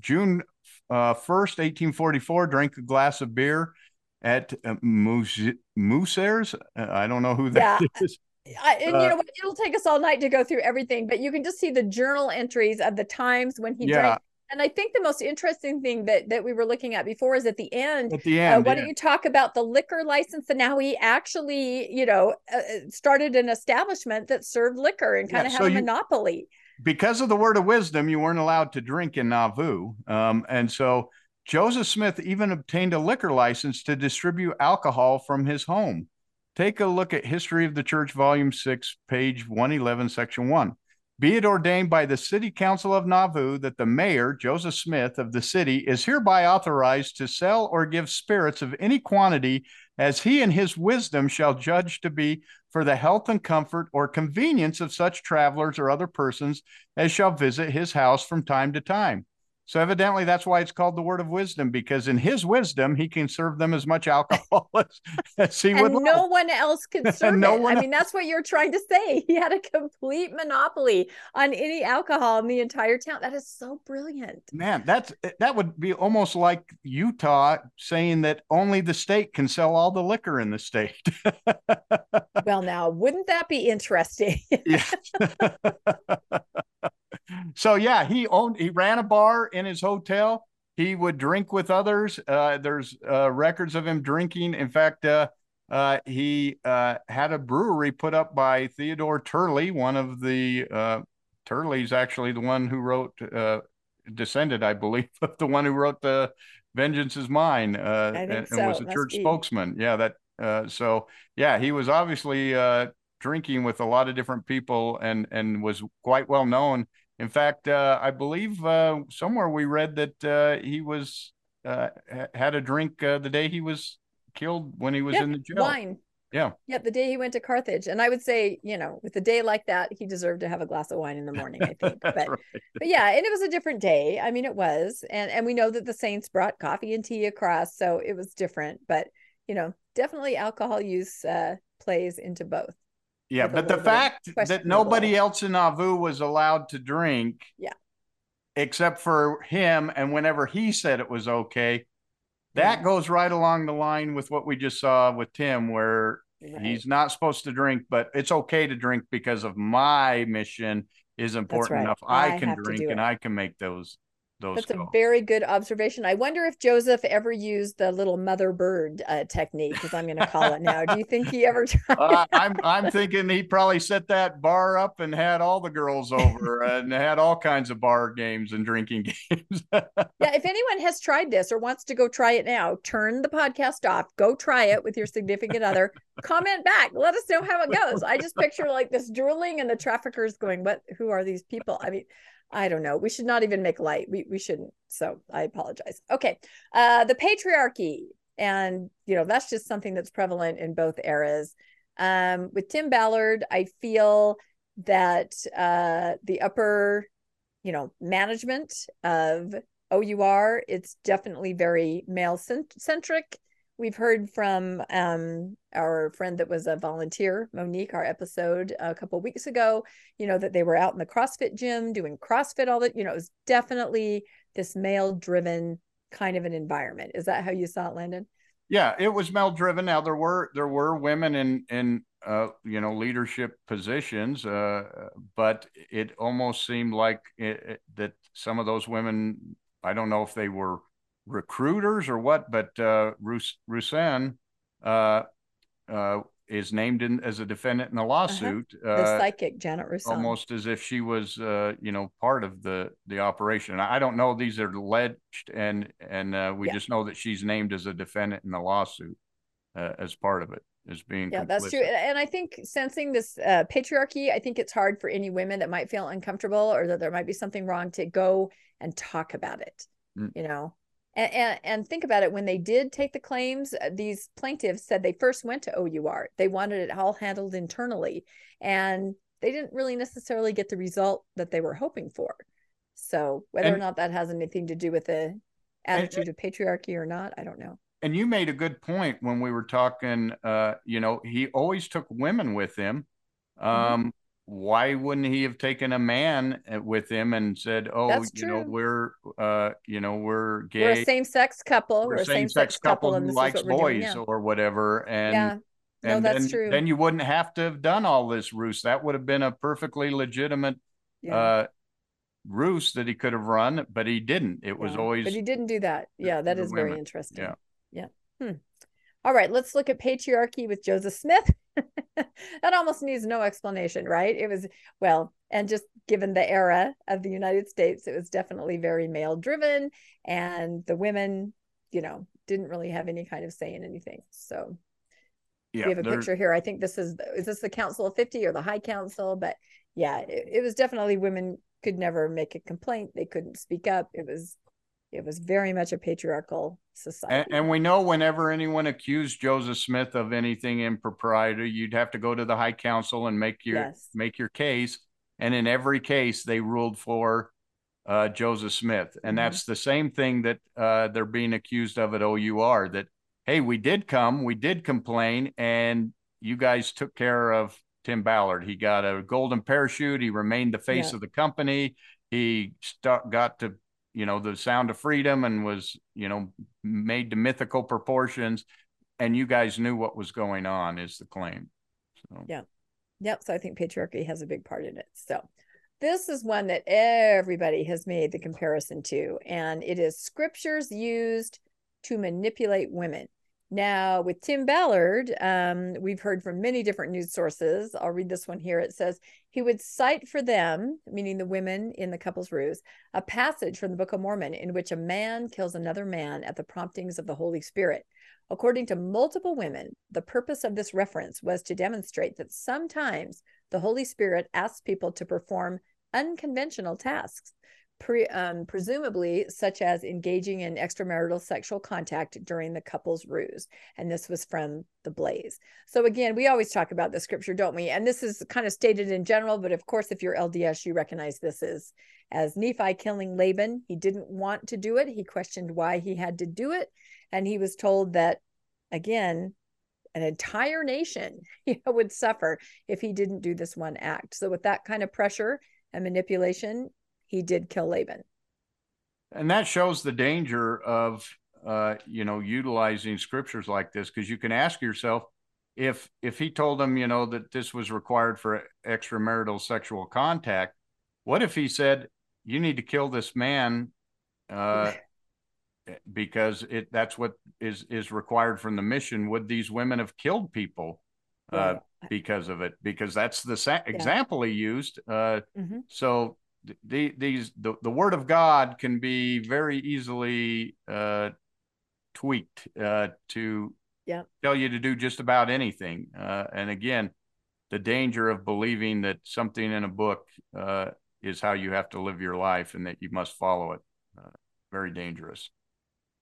B: June 1st, 1844, drank a glass of beer at uh, Mousser's. I don't know who that yeah. is.
A: I, and you know what? It'll take us all night to go through everything, but you can just see the journal entries of the times when he yeah. drank and I think the most interesting thing that that we were looking at before is at the end.
B: At the end,
A: uh, why yeah. don't you talk about the liquor license and how he actually, you know, uh, uh started an establishment that served liquor and kind yeah, of had so a you, monopoly.
B: Because of the word of wisdom, you weren't allowed to drink in Nauvoo, um, and so Joseph Smith even obtained a liquor license to distribute alcohol from his home. Take a look at History of the Church, Volume Six, page one eleven, Section One. Be it ordained by the City Council of Nauvoo that the mayor, Joseph Smith, of the city is hereby authorized to sell or give spirits of any quantity as he in his wisdom shall judge to be for the health and comfort or convenience of such travelers or other persons as shall visit his house from time to time. So evidently that's why it's called the word of wisdom, because in his wisdom, he can serve them as much alcohol as, as he
A: and
B: would.
A: No like. one else can serve no it. One I mean, that's what you're trying to say. He had a complete monopoly on any alcohol in the entire town. That is so brilliant.
B: Man, that's eh, that would be almost like Utah saying that only the state can sell all the liquor in the state.
A: well, now wouldn't that be interesting? yeah
B: so yeah, he owned he ran a bar in his hotel. He would drink with others. Uh, there's uh, records of him drinking. In fact, uh, uh he uh, had a brewery put up by Theodore Turley, one of the uh, Turley's actually the one who wrote descended, I believe, of the one who wrote the "Vengeance Is Mine" and,
A: so.
B: was a church be. spokesman. Yeah, that. so yeah, he was obviously drinking with a lot of different people and and was quite well known in fact, uh, I believe uh, somewhere we read that uh, he was uh, had a drink uh, the day he was killed when he was
A: yeah,
B: in the jail.
A: Wine.
B: Yeah.
A: Yeah, the day he went to Carthage. And I would say, you know, with a day like that, he deserved to have a glass of wine in the morning, I think. but right. but yeah, and it was a different day. I mean, it was. And and we know that the Saints brought coffee and tea across, so it was different. But you know, definitely alcohol use uh plays into both.
B: Yeah, but the fact that nobody else in Nauvoo was allowed to drink,
A: yeah,
B: except for him, and whenever he said it was okay, that goes right along the line with what we just saw with Tim, where right. he's not supposed to drink, but it's okay to drink because of my mission is important right. enough. I, I can drink and I can make those those
A: That's go. a very good observation. I wonder if Joseph ever used the little mother bird uh, technique, as I'm going to call it now. Do you think he ever tried?
B: Uh, I'm I'm thinking he probably set that bar up and had all the girls over and had all kinds of bar games and drinking games.
A: yeah, if anyone has tried this or wants to go try it now, turn the podcast off. Go try it with your significant other. Comment back. Let us know how it goes. I just picture like this drooling and the traffickers going, "What? Who are these people?" I mean I don't know. We should not even make light. We we shouldn't. So I apologize. Okay. Uh the patriarchy. And you know, that's just something that's prevalent in both eras. Um, with Tim Ballard, I feel that uh the upper, you know, management of OUR, it's definitely very male centric we've heard from um, our friend that was a volunteer, Monique, our episode a couple weeks ago, you know, that they were out in the CrossFit gym doing CrossFit, all that, you know, it was definitely this male driven kind of an environment. Is that how you saw it, Landon?
B: Yeah, it was male driven. Now there were there were women in in uh, you know leadership positions, uh, but it almost seemed like it, it, that some of those women, I don't know if they were recruiters or what, but uh, uh, uh, is named in, as a defendant in the uh-huh. lawsuit.
A: Uh-huh. The uh, psychic Janet Rusin,
B: almost as if she was, uh, you know, part of the the operation. I don't know; these are alleged, and and uh, we yeah. just know that she's named as a defendant in the lawsuit uh, as part of it as being
A: yeah complicit. that's true and i think sensing this uh, patriarchy i think it's hard for any women that might feel uncomfortable or that there might be something wrong to go and talk about it mm. you know and, and, and, think about it when they did take the claims, uh, these plaintiffs said they first went to OUR. They wanted it all handled internally, and they didn't really necessarily get the result that they were hoping for. So, whether and, or not that has anything to do with the attitude of patriarchy or not, I don't know.
B: And you made a good point when we were talking. Uh, you know, he always took women with him. Mm-hmm. Um, mm-hmm why wouldn't he have taken a man uh, with him and said, "Oh, That's you true. know, we're, uh, you know, we're gay,
A: we're a same-sex couple, we're, we're a same-sex, couple, couple
B: who likes boys yeah. or whatever," and yeah. No, and that's then, true. Then you wouldn't have to have done all this ruse. That would have been a perfectly legitimate yeah. uh, ruse that he could have run, but he didn't. It was always.
A: But he didn't do that. Yeah, that is women. very interesting. Yeah. Yeah. Hmm. All right, let's look at patriarchy with Joseph Smith. that almost needs no explanation, right? It was, well, and just given the era of the United States, it was definitely very male driven, and the women, you know, didn't really have any kind of say in anything. So, yeah, we have a picture here. I think this is, is this the Council of 50 or the High Council? But yeah, it, it was definitely women could never make a complaint, they couldn't speak up. It was it was very much a patriarchal society.
B: And, and, we know whenever anyone accused Joseph Smith of anything impropriety, you'd have to go to the High Council and make your yes. make your case. And in every case, they ruled for uh, Joseph Smith, and mm-hmm. that's the same thing that uh, they're being accused of at OUR. That hey, we did come, we did complain, and you guys took care of Tim Ballard. He got a golden parachute. He remained the face yeah. of the company. He st- got to you know the sound of freedom and was you know made to mythical proportions. And you guys knew what was going on is the claim.
A: So. Yeah. Yep. So i think patriarchy has a big part in it. So this is one that everybody has made the comparison to and it is scriptures used to manipulate women now, with Tim Ballard, um, we've heard from many different news sources. I'll read this one here. It says he would cite for them, meaning the women in the couple's ruse, a passage from the Book of Mormon in which a man kills another man at the promptings of the Holy Spirit. According to multiple women, the purpose of this reference was to demonstrate that sometimes the Holy Spirit asks people to perform unconventional tasks pre, um, presumably such as engaging in extramarital sexual contact during the couple's ruse. And this was from the Blaze. So again, we always talk about the scripture, don't we? And this is kind of stated in general, but of course, if you're LDS, you recognize this as as Nephi killing Laban. He didn't want to do it. He questioned why he had to do it, and he was told that again an entire nation you know, would suffer if he didn't do this one act. So with that kind of pressure and manipulation, he did kill Laban.
B: And that shows the danger of uh, you know utilizing scriptures like this because you can ask yourself if if he told them you know that this was required for extramarital sexual contact, what if he said you need to kill this man uh, because it that's what is is required from the mission? Would these women have killed people? Uh, because of it, because that's the sa- yeah. example he used. Uh, mm-hmm. So the, these the, the word of God can be very easily uh, tweaked uh, to
A: yeah.
B: tell you to do just about anything. Uh, and again, the danger of believing that something in a book uh, is how you have to live your life and that you must follow it. Uh, very dangerous.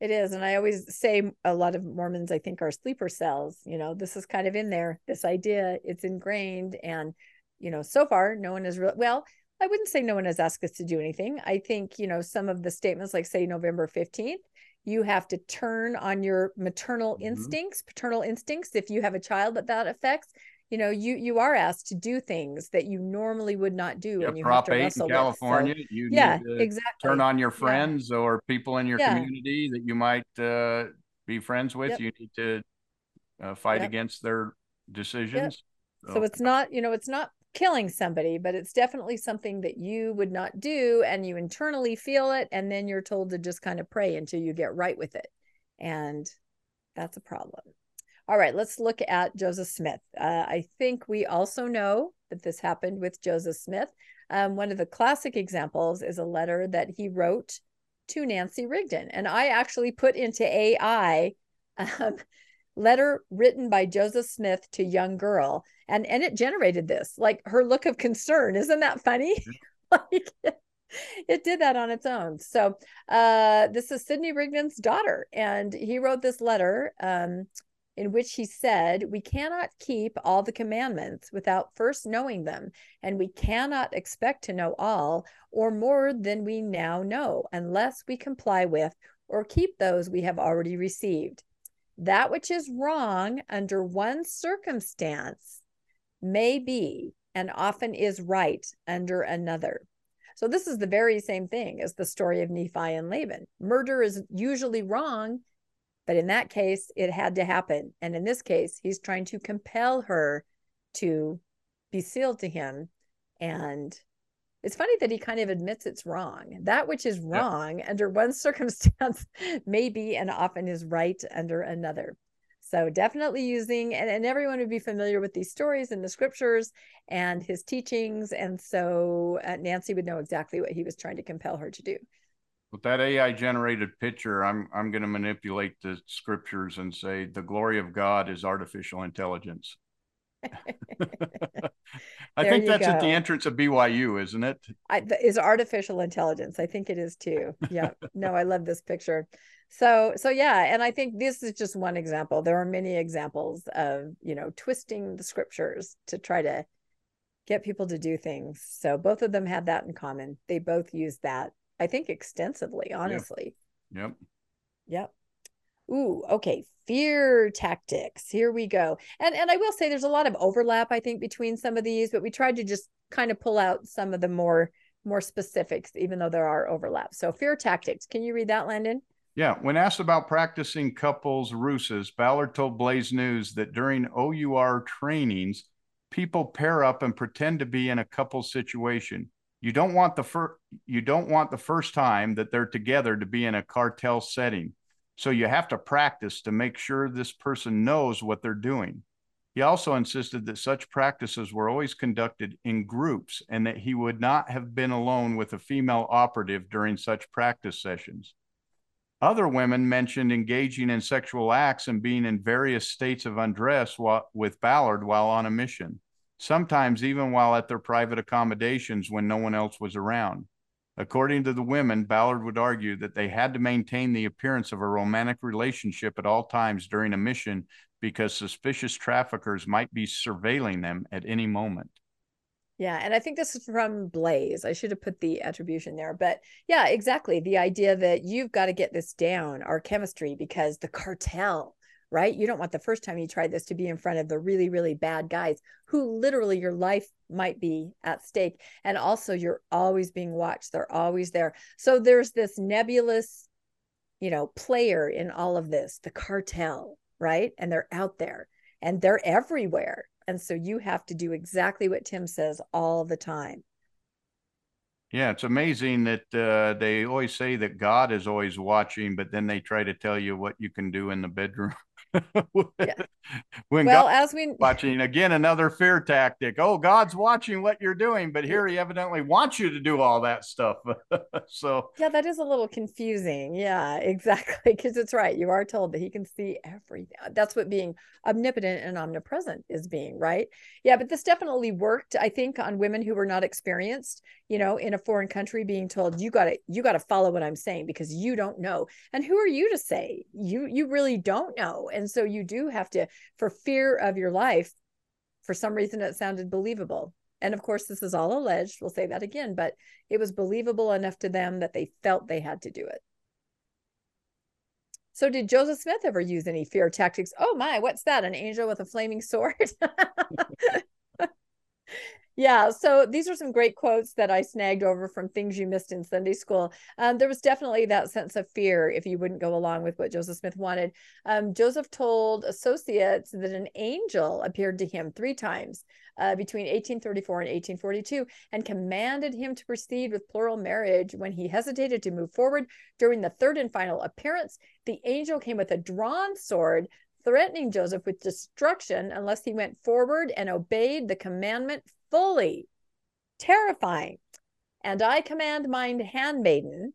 A: It is. And I always say a lot of Mormons, I think, are sleeper cells. You know, this is kind of in there, this idea, it's ingrained. And, you know, so far, no one has really, well, I wouldn't say no one has asked us to do anything. I think, you know, some of the statements, like say November 15th, you have to turn on your maternal mm-hmm. instincts, paternal instincts. If you have a child that that affects, you know, you you are asked to do things that you normally would not do.
B: Yeah,
A: and you
B: Prop have to 8 in California,
A: so,
B: you
A: yeah, exactly.
B: turn on your friends yeah. or people in your yeah. community that you might uh, be friends with. Yep. You need to uh, fight yep. against their decisions.
A: Yep. So. so it's not, you know, it's not killing somebody, but it's definitely something that you would not do and you internally feel it. And then you're told to just kind of pray until you get right with it. And that's a problem. All right, let's look at Joseph Smith. Uh, I think we also know that this happened with Joseph Smith. Um, one of the classic examples is a letter that he wrote to Nancy Rigdon. And I actually put into AI um, letter written by Joseph Smith to young girl. And and it generated this, like her look of concern. Isn't that funny? like it did that on its own. So uh this is Sidney Rigdon's daughter. And he wrote this letter um in which he said, We cannot keep all the commandments without first knowing them, and we cannot expect to know all or more than we now know, unless we comply with or keep those we have already received that which is wrong under one circumstance may be and often is right under another. So, this is the very same thing as the story of Nephi and Laban. Murder is usually wrong, but in that case, it had to happen. And in this case, he's trying to compel her to be sealed to him and it's funny that he kind of admits it's wrong. That which is wrong yeah. under one circumstance may be and often is right under another. So definitely using, and, and everyone would be familiar with these stories in the scriptures and his teachings. And so uh, Nancy would know exactly what he was trying to compel her to do.
B: With that AI generated picture, I'm I'm going to manipulate the scriptures and say the glory of God is artificial intelligence. I think that's go. at the entrance of BYU, isn't it?
A: I, is artificial intelligence. I think it is too. Yeah. no, I love this picture. So, so yeah, and I think this is just one example. There are many examples of you know twisting the scriptures to try to get people to do things. So both of them had that in common. They both used that. I think extensively, honestly.
B: Yep.
A: Yep. Ooh, okay. Fear tactics. Here we go. And and I will say there's a lot of overlap, I think, between some of these, but we tried to just kind of pull out some of the more more specifics, even though there are overlaps. So fear tactics. Can you read that, Landon?
B: Yeah. When asked about practicing couples ruses, Ballard told Blaze News that during OUR trainings, people pair up and pretend to be in a couple situation. You don't want the first you don't want the first time that they're together to be in a cartel setting. So you have to practice to make sure this person knows what they're doing. He also insisted that such practices were always conducted in groups and that he would not have been alone with a female operative during such practice sessions. Other women mentioned engaging in sexual acts and being in various states of undress while, with Ballard while on a mission, sometimes even while at their private accommodations when no one else was around. According to the women, Ballard would argue that they had to maintain the appearance of a romantic relationship at all times during a mission because suspicious traffickers might be surveilling them at any moment.
A: Yeah, and I think this is from Blaze. I should have put the attribution there, but yeah, exactly. The idea that you've got to get this down, our chemistry, because the cartel, right? You don't want the first time you try this to be in front of the really, really bad guys who literally your life might be at stake. And also, you're always being watched, they're always there. So there's this nebulous, you know, player in all of this, the cartel, right? And they're out there and they're everywhere. And so you have to do exactly what Tim says all the time.
B: Yeah, it's amazing that uh, they always say that God is always watching, but then they try to tell you what you can do in the bedroom.
A: Yeah. when well, as we
B: watching again, another fear tactic. Oh, God's watching what you're doing, but here He evidently wants you to do all that stuff. so
A: yeah, that is a little confusing. Yeah, exactly, because it's right. You are told that He can see everything. That's what being omnipotent and omnipresent is being, right? Yeah, but this definitely worked. I think on women who were not experienced, you know, in a foreign country, being told you got to you got to follow what I'm saying because you don't know, and who are you to say you you really don't know and so you do have to, for fear of your life, for some reason it sounded believable. And of course, this is all alleged. We'll say that again, but it was believable enough to them that they felt they had to do it. So, did Joseph Smith ever use any fear tactics? Oh my, what's that? An angel with a flaming sword? Yeah, so these are some great quotes that I snagged over from things you missed in Sunday school. Um, there was definitely that sense of fear if you wouldn't go along with what Joseph Smith wanted. Um, Joseph told associates that an angel appeared to him three times uh, between 1834 and 1842 and commanded him to proceed with plural marriage. When he hesitated to move forward during the third and final appearance, the angel came with a drawn sword threatening Joseph with destruction unless he went forward and obeyed the commandment fully. Terrifying. And I command mine handmaiden,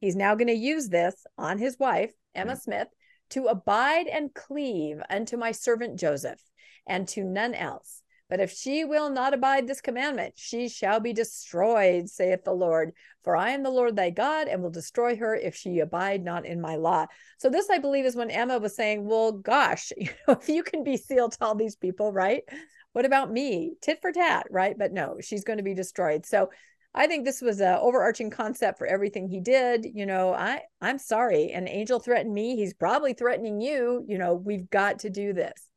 A: he's now going to use this on his wife, Emma mm-hmm. Smith, to abide and cleave unto my servant Joseph and to none else. But if she will not abide this commandment, she shall be destroyed, saith the Lord. For I am the Lord thy God, and will destroy her if she abide not in my law. So, this, I believe, is when Emma was saying, Well, gosh, you know, if you can be sealed to all these people, right? What about me? Tit for tat, right? But no, she's going to be destroyed. So I think this was a overarching concept for everything he did. You know, I I'm sorry. An angel threatened me. He's probably threatening you. You know, we've got to do this.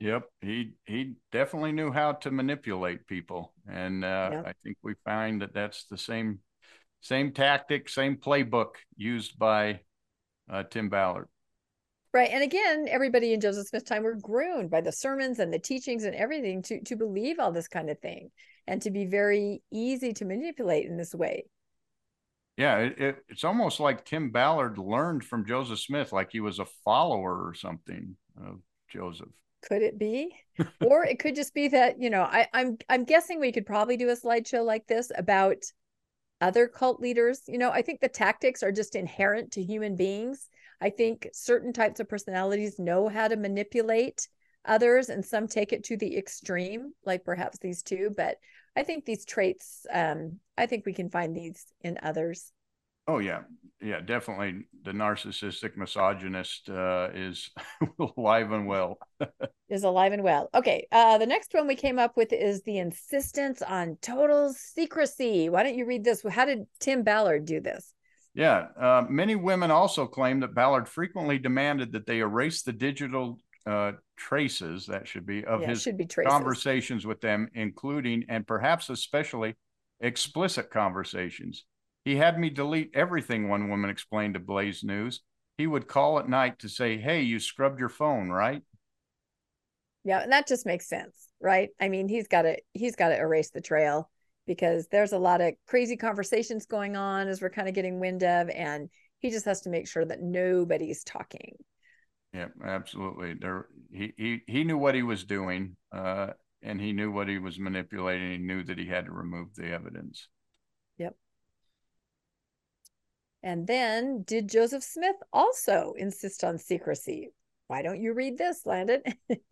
B: Yep, he he definitely knew how to manipulate people, and uh, yep. I think we find that that's the same same tactic, same playbook used by uh, Tim Ballard.
A: Right. And again, everybody in Joseph Smith's time were groomed by the sermons and the teachings and everything to, to believe all this kind of thing and to be very easy to manipulate in this way.
B: Yeah, it, it, it's almost like Tim Ballard learned from Joseph Smith, like he was a follower or something of Joseph.
A: Could it be? or it could just be that, you know, I, I'm I'm guessing we could probably do a slideshow like this about other cult leaders. You know, I think the tactics are just inherent to human beings I think certain types of personalities know how to manipulate others, and some take it to the extreme, like perhaps these two. But I think these traits, um, I think we can find these in others.
B: Oh yeah, yeah, definitely. The narcissistic misogynist uh, is alive and well.
A: is alive and well. Okay, uh, the next one we came up with is the insistence on total secrecy. Why don't you read this? How did Tim Ballard do this?
B: Yeah. Uh, many women also claim that Ballard frequently demanded that they erase the digital uh, traces, that should be, of yeah, his be conversations with them, including and perhaps especially explicit conversations. He had me delete everything, one woman explained to Blaze News. He would call at night to say, Hey, you scrubbed your phone, right?
A: Yeah, and that just makes sense, right? I mean, he's got to he's got to erase the trail because there's a lot of crazy conversations going on as we're kind of getting wind of and he just has to make sure that nobody's talking.
B: Yeah absolutely. There he he, he knew what he was doing uh, and he knew what he was manipulating he knew that he had to remove the evidence.
A: Yep. And then did joseph smith also insist on secrecy? Why don't you read this landon?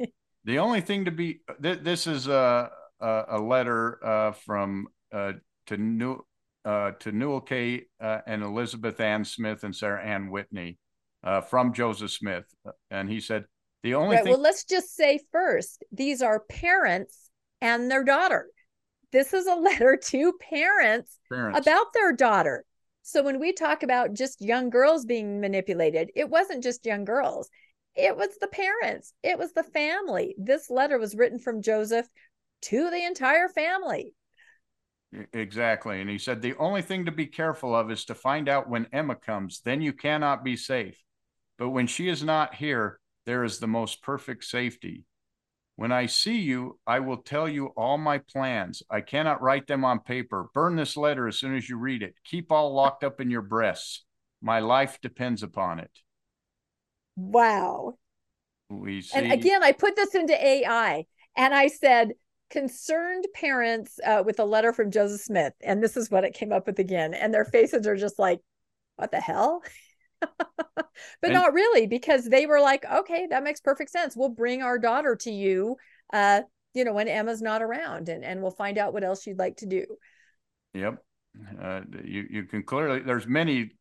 B: The only thing to be th- this is uh uh, a letter uh, from uh, to New uh, to Newel K. Uh, and Elizabeth Ann Smith and Sarah Ann Whitney uh, from Joseph Smith, and he said the only
A: right,
B: thing.
A: Well, let's just say first, these are parents and their daughter. This is a letter to parents, parents. about their daughter. So when we talk about just young girls being manipulated, it wasn't just young girls. It was the parents. It was the family. This letter was written from Joseph to the entire family.
B: Exactly. And he said, the only thing to be careful of is to find out when Emma comes. Then you cannot be safe. But when she is not here, there is the most perfect safety. When I see you, I will tell you all my plans. I cannot write them on paper. Burn this letter as soon as you read it. Keep all locked up in your breasts. My life depends upon it.
A: Wow.
B: We see.
A: And again, I put this into AI and I said, concerned parents uh, with a letter from Joseph Smith. And this is what it came up with again. And their faces are just like, what the hell? but and, not really, because they were like, okay, that makes perfect sense. We'll bring our daughter to you, uh, you know, when Emma's not around and, and we'll find out what else you'd like to do.
B: Yep. Uh, you, you can clearly, there's many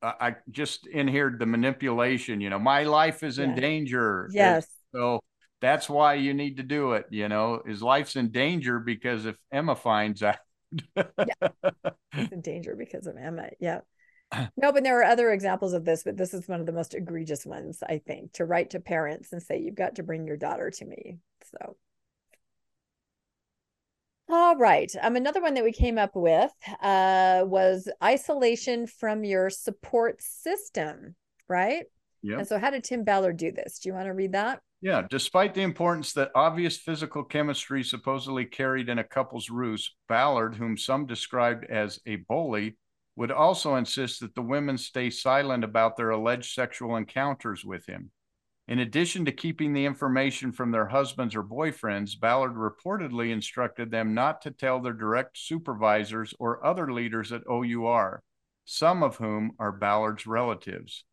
B: I just inhered the manipulation. You know, my life is in danger.
A: Yes.
B: So that's why you need to do it. You know, his life's in danger because if Emma finds out. yeah.
A: It's in danger because of Emma. Yeah. No, but there are other examples of this, but this is one of the most egregious ones, I think, to write to parents and say, you've got to bring your daughter to me. So all right. Um, another one that we came up with uh, was isolation from your support system, right?
B: Yeah.
A: And so, how did Tim Ballard do this? Do you want to read that?
B: Yeah. Despite the importance that obvious physical chemistry supposedly carried in a couple's ruse, Ballard, whom some described as a bully, would also insist that the women stay silent about their alleged sexual encounters with him. In addition to keeping the information from their husbands or boyfriends, Ballard reportedly instructed them not to tell their direct supervisors or other leaders at OUR, some of whom are Ballard's relatives.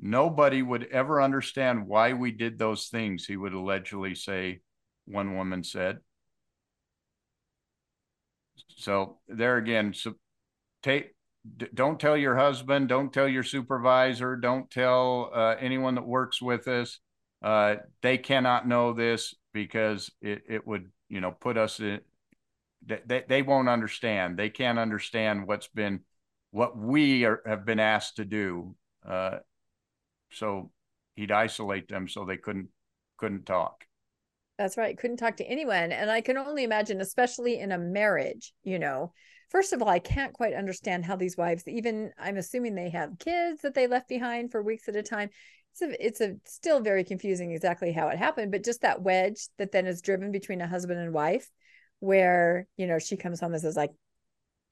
B: Nobody would ever understand why we did those things, he would allegedly say, one woman said. So, there again, so take don't tell your husband, don't tell your supervisor, don't tell uh, anyone that works with us. Uh, they cannot know this because it, it would, you know, put us in, they, they won't understand. They can't understand what's been, what we are, have been asked to do. Uh, so he'd isolate them so they couldn't, couldn't talk.
A: That's right. Couldn't talk to anyone. And I can only imagine, especially in a marriage, you know, first of all, I can't quite understand how these wives, even I'm assuming they have kids that they left behind for weeks at a time. It's a, it's a still very confusing exactly how it happened, but just that wedge that then is driven between a husband and wife, where you know she comes home and says like,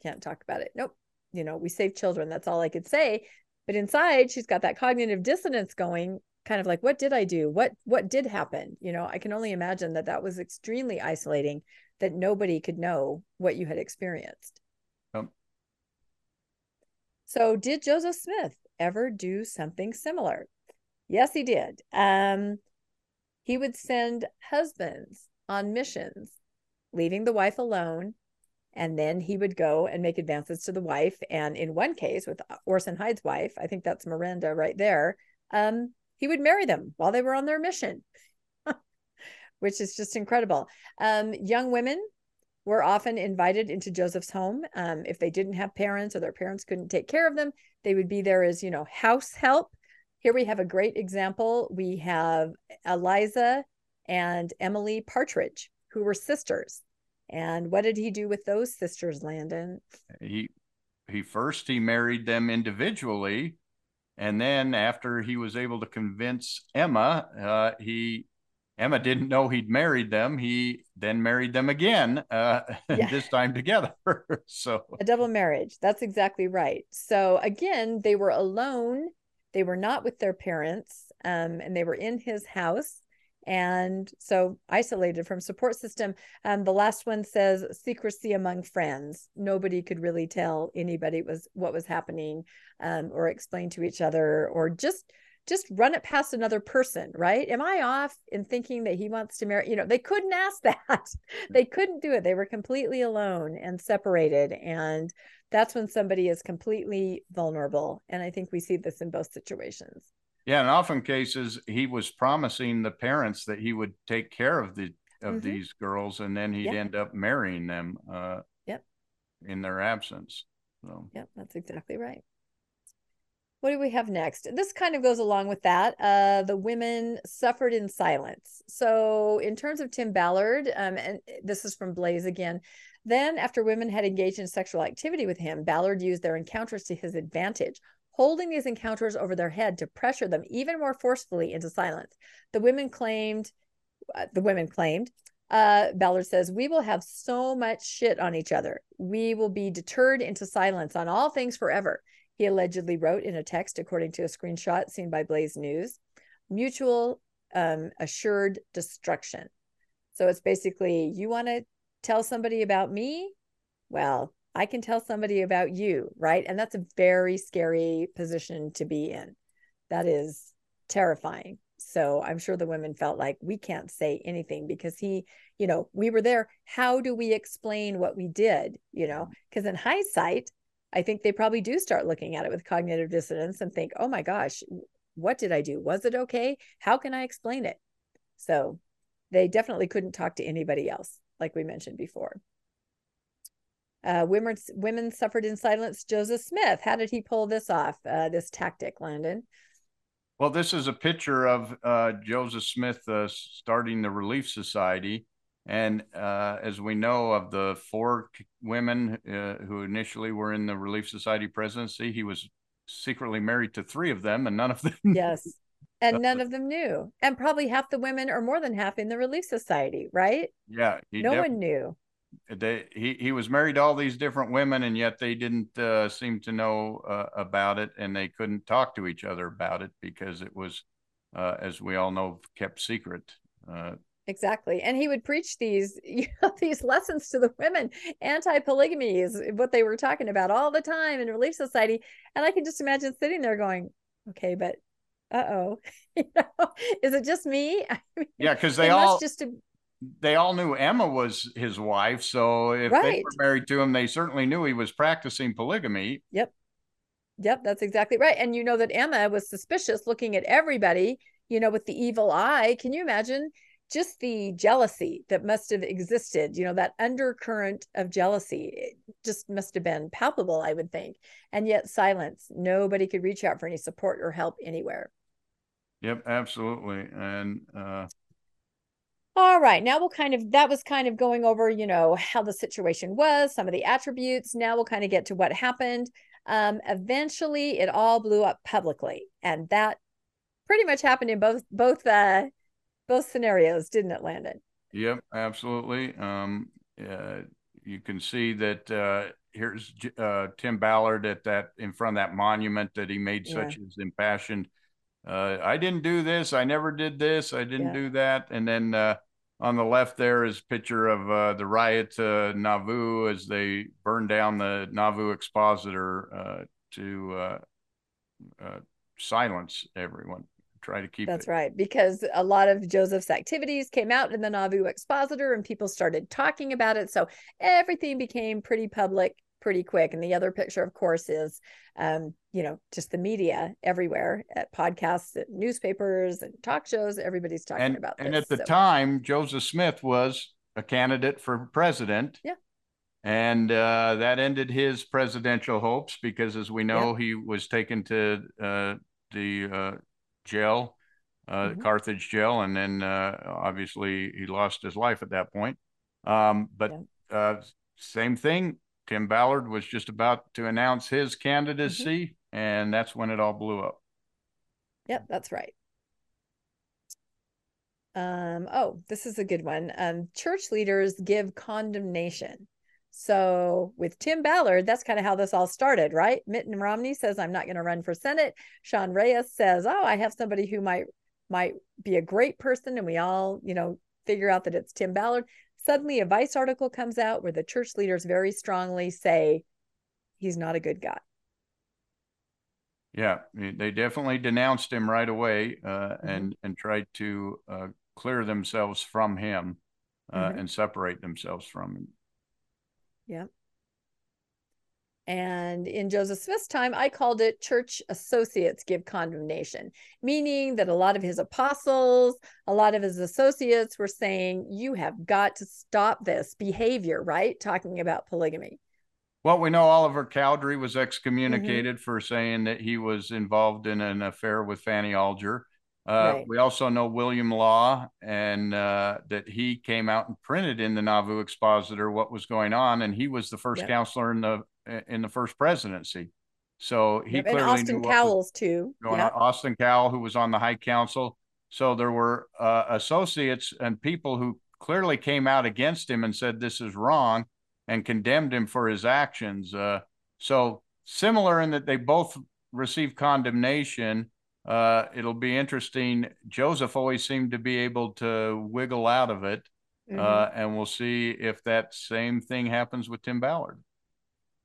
A: can't talk about it. Nope. You know, we save children. That's all I could say. But inside, she's got that cognitive dissonance going kind of like what did i do what what did happen you know i can only imagine that that was extremely isolating that nobody could know what you had experienced so, did Joseph Smith ever do something similar? Yes, he did. Um, he would send husbands on missions, leaving the wife alone. And then he would go and make advances to the wife. And in one case, with Orson Hyde's wife, I think that's Miranda right there, um, he would marry them while they were on their mission, which is just incredible. Um, young women were often invited into Joseph's home. Um, if they didn't have parents or their parents couldn't take care of them, they would be there as, you know, house help. Here we have a great example. We have Eliza and Emily Partridge, who were sisters. And what did he do with those sisters, Landon?
B: He he first he married them individually, and then after he was able to convince Emma, uh, he Emma didn't know he'd married them. He then married them again, uh, yeah. this time together. so
A: a double marriage. That's exactly right. So again, they were alone. They were not with their parents, um, and they were in his house, and so isolated from support system. Um, the last one says secrecy among friends. Nobody could really tell anybody was what was happening, um, or explain to each other, or just just run it past another person, right? Am I off in thinking that he wants to marry? You know, they couldn't ask that. they couldn't do it. They were completely alone and separated. And that's when somebody is completely vulnerable. And I think we see this in both situations.
B: Yeah, in often cases, he was promising the parents that he would take care of the of mm-hmm. these girls, and then he'd yep. end up marrying them. Uh,
A: yep.
B: In their absence.
A: So. Yep, that's exactly right. What do we have next? This kind of goes along with that. Uh, the women suffered in silence. So, in terms of Tim Ballard, um, and this is from Blaze again. Then, after women had engaged in sexual activity with him, Ballard used their encounters to his advantage, holding these encounters over their head to pressure them even more forcefully into silence. The women claimed, uh, the women claimed, uh, Ballard says, We will have so much shit on each other. We will be deterred into silence on all things forever. He allegedly wrote in a text, according to a screenshot seen by Blaze News, mutual um, assured destruction. So it's basically, you want to tell somebody about me? Well, I can tell somebody about you, right? And that's a very scary position to be in. That is terrifying. So I'm sure the women felt like we can't say anything because he, you know, we were there. How do we explain what we did? You know, mm-hmm. because in hindsight, I think they probably do start looking at it with cognitive dissonance and think, oh my gosh, what did I do? Was it okay? How can I explain it? So they definitely couldn't talk to anybody else, like we mentioned before. Uh, women, women suffered in silence. Joseph Smith, how did he pull this off, uh, this tactic, Landon?
B: Well, this is a picture of uh, Joseph Smith uh, starting the Relief Society. And uh, as we know of the four women uh, who initially were in the Relief Society presidency, he was secretly married to three of them, and none of them.
A: Yes. And none of them knew. And probably half the women, or more than half, in the Relief Society, right?
B: Yeah.
A: No one knew
B: they he he was married to all these different women and yet they didn't uh, seem to know uh, about it and they couldn't talk to each other about it because it was uh, as we all know kept secret uh,
A: exactly. And he would preach these you know these lessons to the women anti-polygamy is what they were talking about all the time in relief society. And i can just imagine sitting there going okay but uh-oh you know is it just me?
B: I mean, yeah because they all just to they all knew Emma was his wife. So if right. they were married to him, they certainly knew he was practicing polygamy.
A: Yep. Yep, that's exactly right. And you know that Emma was suspicious looking at everybody, you know, with the evil eye. Can you imagine just the jealousy that must have existed, you know, that undercurrent of jealousy it just must have been palpable, I would think. And yet silence. Nobody could reach out for any support or help anywhere.
B: Yep, absolutely. And uh
A: all right, now we'll kind of that was kind of going over, you know, how the situation was, some of the attributes. Now we'll kind of get to what happened. Um, eventually, it all blew up publicly, and that pretty much happened in both both uh, both scenarios, didn't it, Landon?
B: Yep, absolutely. Um, uh, you can see that uh, here's uh, Tim Ballard at that in front of that monument that he made yeah. such as impassioned uh, I didn't do this. I never did this. I didn't yeah. do that. And then uh, on the left there is picture of uh, the riot to Nauvoo as they burned down the Nauvoo expositor uh, to uh, uh, silence everyone. Try to keep
A: that's
B: it.
A: right because a lot of Joseph's activities came out in the Nauvoo expositor and people started talking about it. So everything became pretty public pretty quick. And the other picture, of course, is, um, you know, just the media everywhere at podcasts, at newspapers, and talk shows. Everybody's talking
B: and,
A: about
B: and
A: this.
B: at the so. time, Joseph Smith was a candidate for president.
A: Yeah.
B: And uh, that ended his presidential hopes because, as we know, yeah. he was taken to uh, the uh, jail, uh, mm-hmm. Carthage jail, and then uh, obviously he lost his life at that point. Um, but yeah. Uh, same thing, Tim Ballard was just about to announce his candidacy, mm-hmm. and that's when it all blew up.
A: Yep, that's right. Um, oh, this is a good one. Um, church leaders give condemnation. So with Tim Ballard, that's kind of how this all started, right? Mitt Romney says, I'm not going to run for Senate. Sean Reyes says, Oh, I have somebody who might might be a great person, and we all, you know, figure out that it's Tim Ballard suddenly a Vice article comes out where the church leaders very strongly say he's not a good guy.
B: Yeah, they definitely denounced him right away uh, mm-hmm. and and tried to uh, clear themselves from him uh, mm-hmm. and separate themselves from him.
A: Yeah. And in Joseph Smith's time, I called it church associates give condemnation, meaning that a lot of his apostles, a lot of his associates were saying, you have got to stop this behavior, right? Talking about polygamy.
B: Well, we know Oliver Cowdery was excommunicated mm-hmm. for saying that he was involved in an affair with Fanny Alger. Uh, right. We also know William Law and uh, that he came out and printed in the Nauvoo Expositor what was going on, and he was the first yep. counselor in the in the first presidency. So he yep. clearly
A: and Austin Cowles too.
B: Yep. Austin Cowles, who was on the High Council. So there were uh, associates and people who clearly came out against him and said this is wrong and condemned him for his actions. Uh, so similar in that they both received condemnation uh, it'll be interesting. Joseph always seemed to be able to wiggle out of it. Mm-hmm. Uh, and we'll see if that same thing happens with Tim Ballard.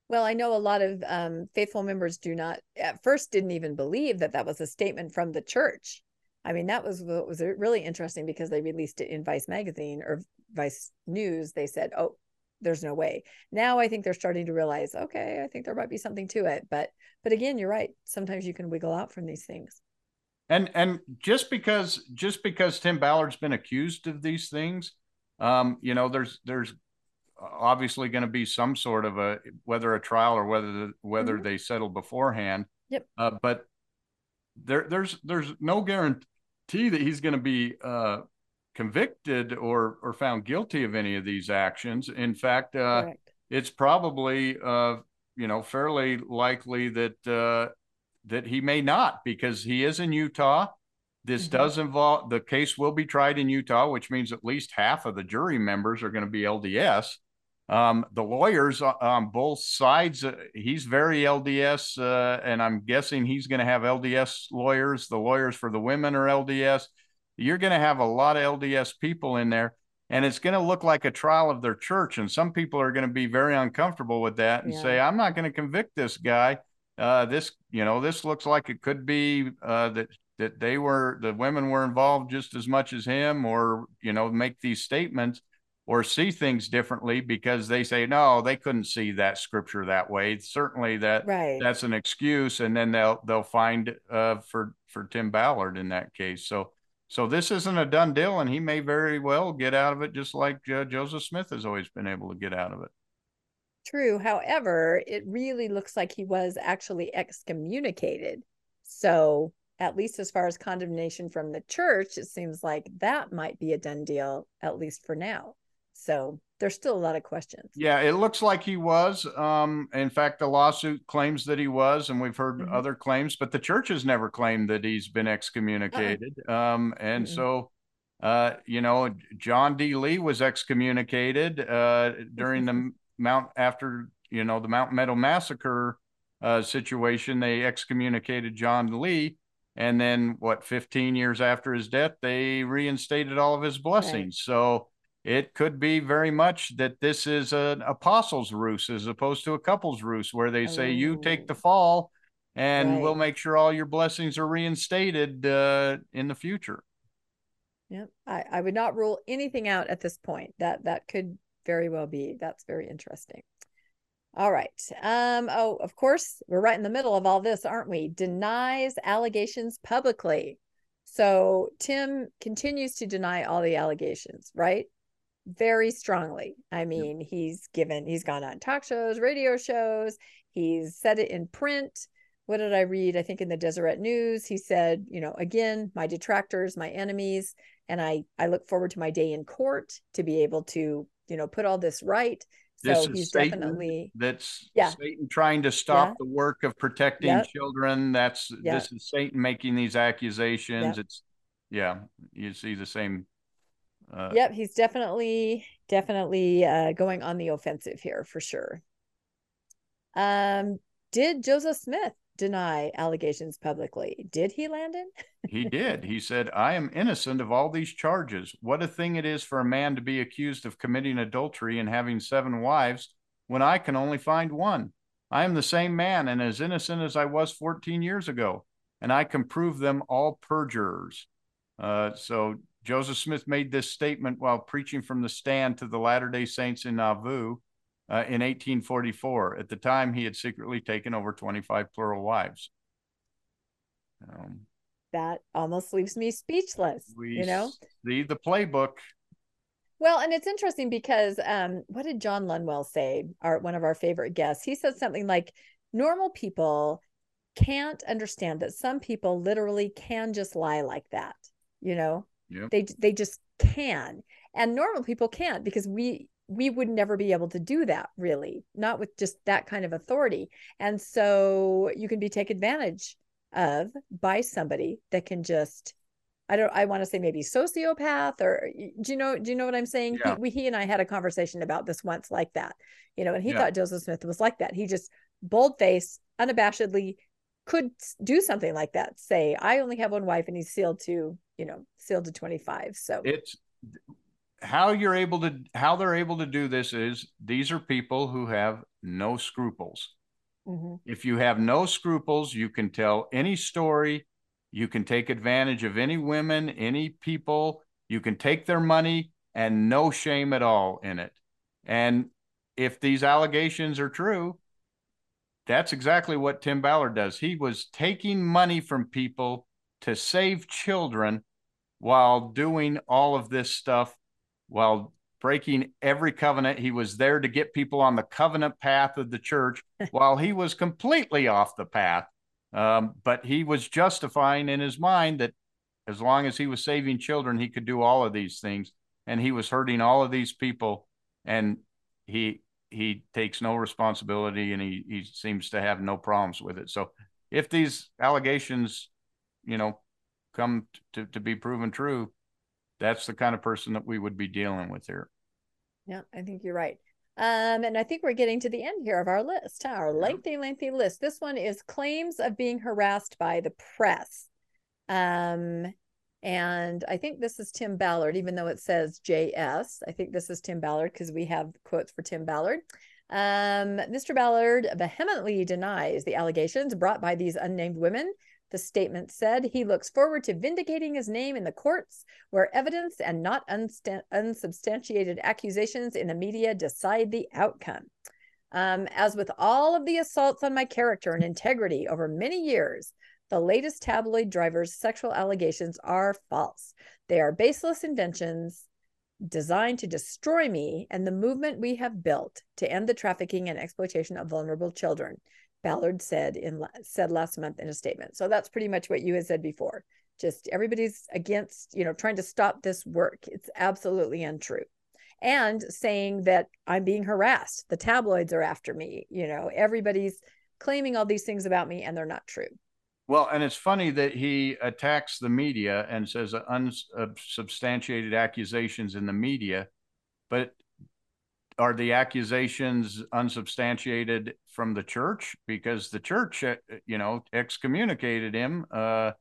A: Well, I know a lot of um, faithful members do not, at first, didn't even believe that that was a statement from the church. I mean, that was what was really interesting because they released it in Vice magazine or Vice News. They said, "Oh, there's no way." Now I think they're starting to realize, okay, I think there might be something to it. But, but again, you're right. Sometimes you can wiggle out from these things.
B: And and just because just because Tim Ballard's been accused of these things, um, you know, there's there's obviously going to be some sort of a whether a trial or whether the, whether mm-hmm. they settle beforehand.
A: Yep.
B: Uh, but there there's there's no guarantee that he's going to be uh, convicted or or found guilty of any of these actions. In fact, uh, it's probably uh, you know fairly likely that uh, that he may not because he is in Utah. This mm-hmm. does involve the case will be tried in Utah, which means at least half of the jury members are going to be LDS. Um, the lawyers on both sides, uh, he's very LDS, uh, and I'm guessing he's going to have LDS lawyers. The lawyers for the women are LDS. You're going to have a lot of LDS people in there, and it's going to look like a trial of their church. And some people are going to be very uncomfortable with that and yeah. say, I'm not going to convict this guy uh, this you know this looks like it could be uh, that that they were the women were involved just as much as him or you know make these statements or see things differently because they say no they couldn't see that scripture that way certainly that
A: right.
B: that's an excuse and then they'll they'll find uh, for for Tim Ballard in that case so so this isn't a done deal and he may very well get out of it just like uh, Joseph Smith has always been able to get out of it
A: True. However, it really looks like he was actually excommunicated. So, at least as far as condemnation from the church, it seems like that might be a done deal, at least for now. So, there's still a lot of questions.
B: Yeah, it looks like he was. Um, in fact, the lawsuit claims that he was, and we've heard mm-hmm. other claims, but the church has never claimed that he's been excommunicated. Uh-uh. Um, and mm-hmm. so, uh, you know, John D. Lee was excommunicated uh, during the Mount after you know the Mount Meadow massacre uh, situation, they excommunicated John Lee, and then what? Fifteen years after his death, they reinstated all of his blessings. Right. So it could be very much that this is an apostles' ruse as opposed to a couple's ruse, where they say you take the oh. fall, and right. we'll make sure all your blessings are reinstated uh, in the future.
A: Yeah, I, I would not rule anything out at this point. That that could very well be. That's very interesting. All right. Um, oh, of course, we're right in the middle of all this, aren't we? Denies allegations publicly. So Tim continues to deny all the allegations, right? Very strongly. I mean, yep. he's given, he's gone on talk shows, radio shows, he's said it in print. What did I read? I think in the Deseret News, he said, you know, again, my detractors, my enemies, and I I look forward to my day in court to be able to you know put all this right so this he's Satan definitely
B: that's yeah. Satan trying to stop yeah. the work of protecting yep. children. That's yep. this is Satan making these accusations. It's yeah, you see the same.
A: Uh, yep, he's definitely definitely uh, going on the offensive here for sure. Um, did Joseph Smith deny allegations publicly. Did he, Landon?
B: he did. He said, I am innocent of all these charges. What a thing it is for a man to be accused of committing adultery and having seven wives when I can only find one. I am the same man and as innocent as I was 14 years ago, and I can prove them all perjurers. Uh, so Joseph Smith made this statement while preaching from the stand to the Latter day Saints in Nauvoo uh, in 1844. At the time, he had secretly taken over 25 plural wives.
A: Um, that almost leaves me speechless. you know,
B: see the playbook.
A: Well, and it's interesting because um, what did John Lunwell say? Our one of our favorite guests. He said something like, "Normal people can't understand that some people literally can just lie like that. You know,
B: yep.
A: they they just can, and normal people can't because we we would never be able to do that really not with just that kind of authority and so you can be taken advantage of by somebody that can just I don't I want to say maybe sociopath or do you know do you know what I'm saying? Yeah. He, we, he and I had a conversation about this once like that. You know, and he yeah. thought Joseph Smith was like that. He just bold face, unabashedly could do something like that. Say, I only have one wife and he's sealed to, you know, sealed to 25. So
B: it's how you're able to how they're able to do this is these are people who have no scruples. Mm-hmm. If you have no scruples, you can tell any story, you can take advantage of any women, any people, you can take their money and no shame at all in it. And if these allegations are true, that's exactly what Tim Ballard does. He was taking money from people to save children while doing all of this stuff, while breaking every covenant. He was there to get people on the covenant path of the church while he was completely off the path. Um, but he was justifying in his mind that as long as he was saving children, he could do all of these things. And he was hurting all of these people. And he he takes no responsibility and he, he seems to have no problems with it. So if these allegations, you know, come to, to be proven true, that's the kind of person that we would be dealing with here.
A: Yeah, I think you're right. Um, and I think we're getting to the end here of our list, huh? our lengthy, lengthy list. This one is claims of being harassed by the press. Um, and I think this is Tim Ballard, even though it says JS. I think this is Tim Ballard because we have quotes for Tim Ballard. Um, Mr. Ballard vehemently denies the allegations brought by these unnamed women the statement said he looks forward to vindicating his name in the courts where evidence and not unsubstantiated accusations in the media decide the outcome. Um, as with all of the assaults on my character and integrity over many years, the latest tabloid driver's sexual allegations are false. They are baseless inventions designed to destroy me and the movement we have built to end the trafficking and exploitation of vulnerable children. Ballard said in said last month in a statement. So that's pretty much what you had said before. Just everybody's against, you know, trying to stop this work. It's absolutely untrue. And saying that I'm being harassed. The tabloids are after me. You know, everybody's claiming all these things about me and they're not true.
B: Well, and it's funny that he attacks the media and says unsubstantiated uh, accusations in the media, but are the accusations unsubstantiated from the church because the church uh, you know excommunicated him uh,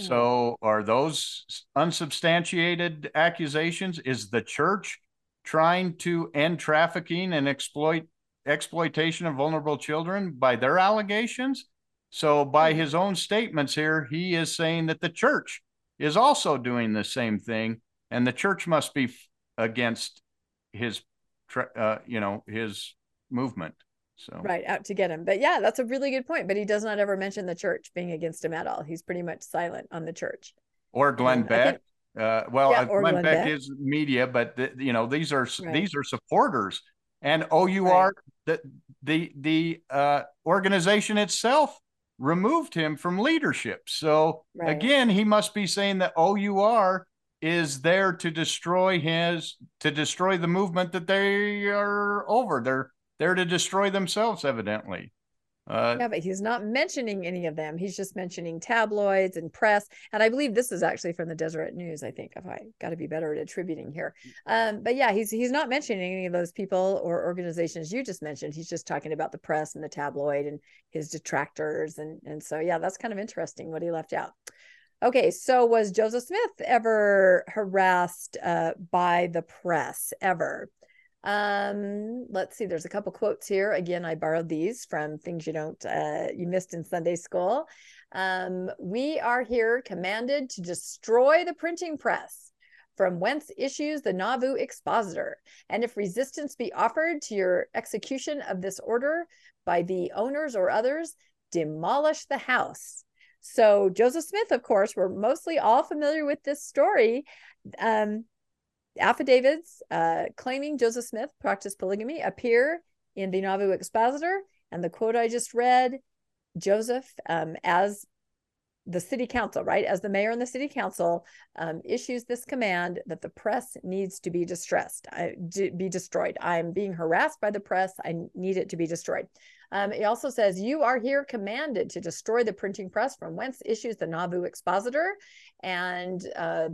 B: so are those unsubstantiated accusations is the church trying to end trafficking and exploit exploitation of vulnerable children by their allegations so by hmm. his own statements here he is saying that the church is also doing the same thing and the church must be against his uh, you know, his movement. So
A: right out to get him. But yeah, that's a really good point. But he does not ever mention the church being against him at all. He's pretty much silent on the church.
B: Or Glenn and Beck. Think, uh, well, yeah, uh, Glenn, Glenn, Beck, Beck, is media, but the, you know these are right. these are supporters, and OUR right. the the the uh, organization itself removed him from leadership. So right. again, he must be saying that OUR is there to destroy his to destroy the movement that they are over. They're there to destroy themselves, evidently.
A: Uh, yeah, but he's not mentioning any of them. He's just mentioning tabloids and press. And I believe this is actually from the Deseret News. I think if I got to be better at attributing here. Um, but yeah, he's he's not mentioning any of those people or organizations you just mentioned. He's just talking about the press and the tabloid and his detractors. And and so yeah, that's kind of interesting what he left out. Okay, so was Joseph Smith ever harassed uh, by the press ever? Um, let's see, there's a couple quotes here. Again, I borrowed these from things you don't uh, you missed in Sunday school. Um, we are here commanded to destroy the printing press, from whence issues the Nauvoo expositor. And if resistance be offered to your execution of this order by the owners or others, demolish the house. So Joseph Smith, of course, we're mostly all familiar with this story. Um, affidavits uh, claiming Joseph Smith practiced polygamy appear in the Nauvoo Expositor, and the quote I just read, Joseph, um, as the city council, right, as the mayor and the city council, um, issues this command that the press needs to be distressed, I, be destroyed. I'm being harassed by the press. I need it to be destroyed. Um, it also says, You are here commanded to destroy the printing press, from whence issues the Nauvoo Expositor. And uh,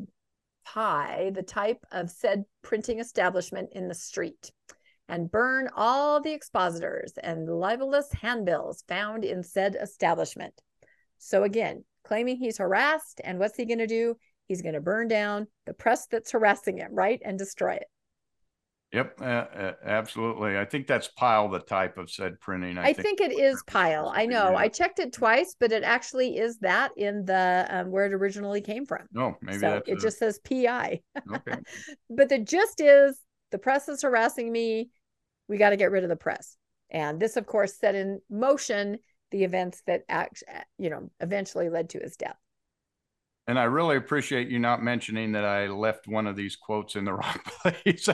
A: Pi, the type of said printing establishment in the street, and burn all the expositors and libelous handbills found in said establishment. So again, claiming he's harassed, and what's he going to do? He's going to burn down the press that's harassing him, right, and destroy it.
B: Yep, uh, uh, absolutely. I think that's pile the type of said printing.
A: I, I think, think, it is pile. I know. Yeah. I checked it twice, but it actually is that in the um, where it originally came from.
B: No, oh, maybe
A: so it a... just says PI. Okay. but the gist is the press is harassing me. We got to get rid of the press. And this, of course, set in motion the events that act, you know, eventually led to his death.
B: And I really appreciate you not mentioning that I left one of these quotes in the wrong place.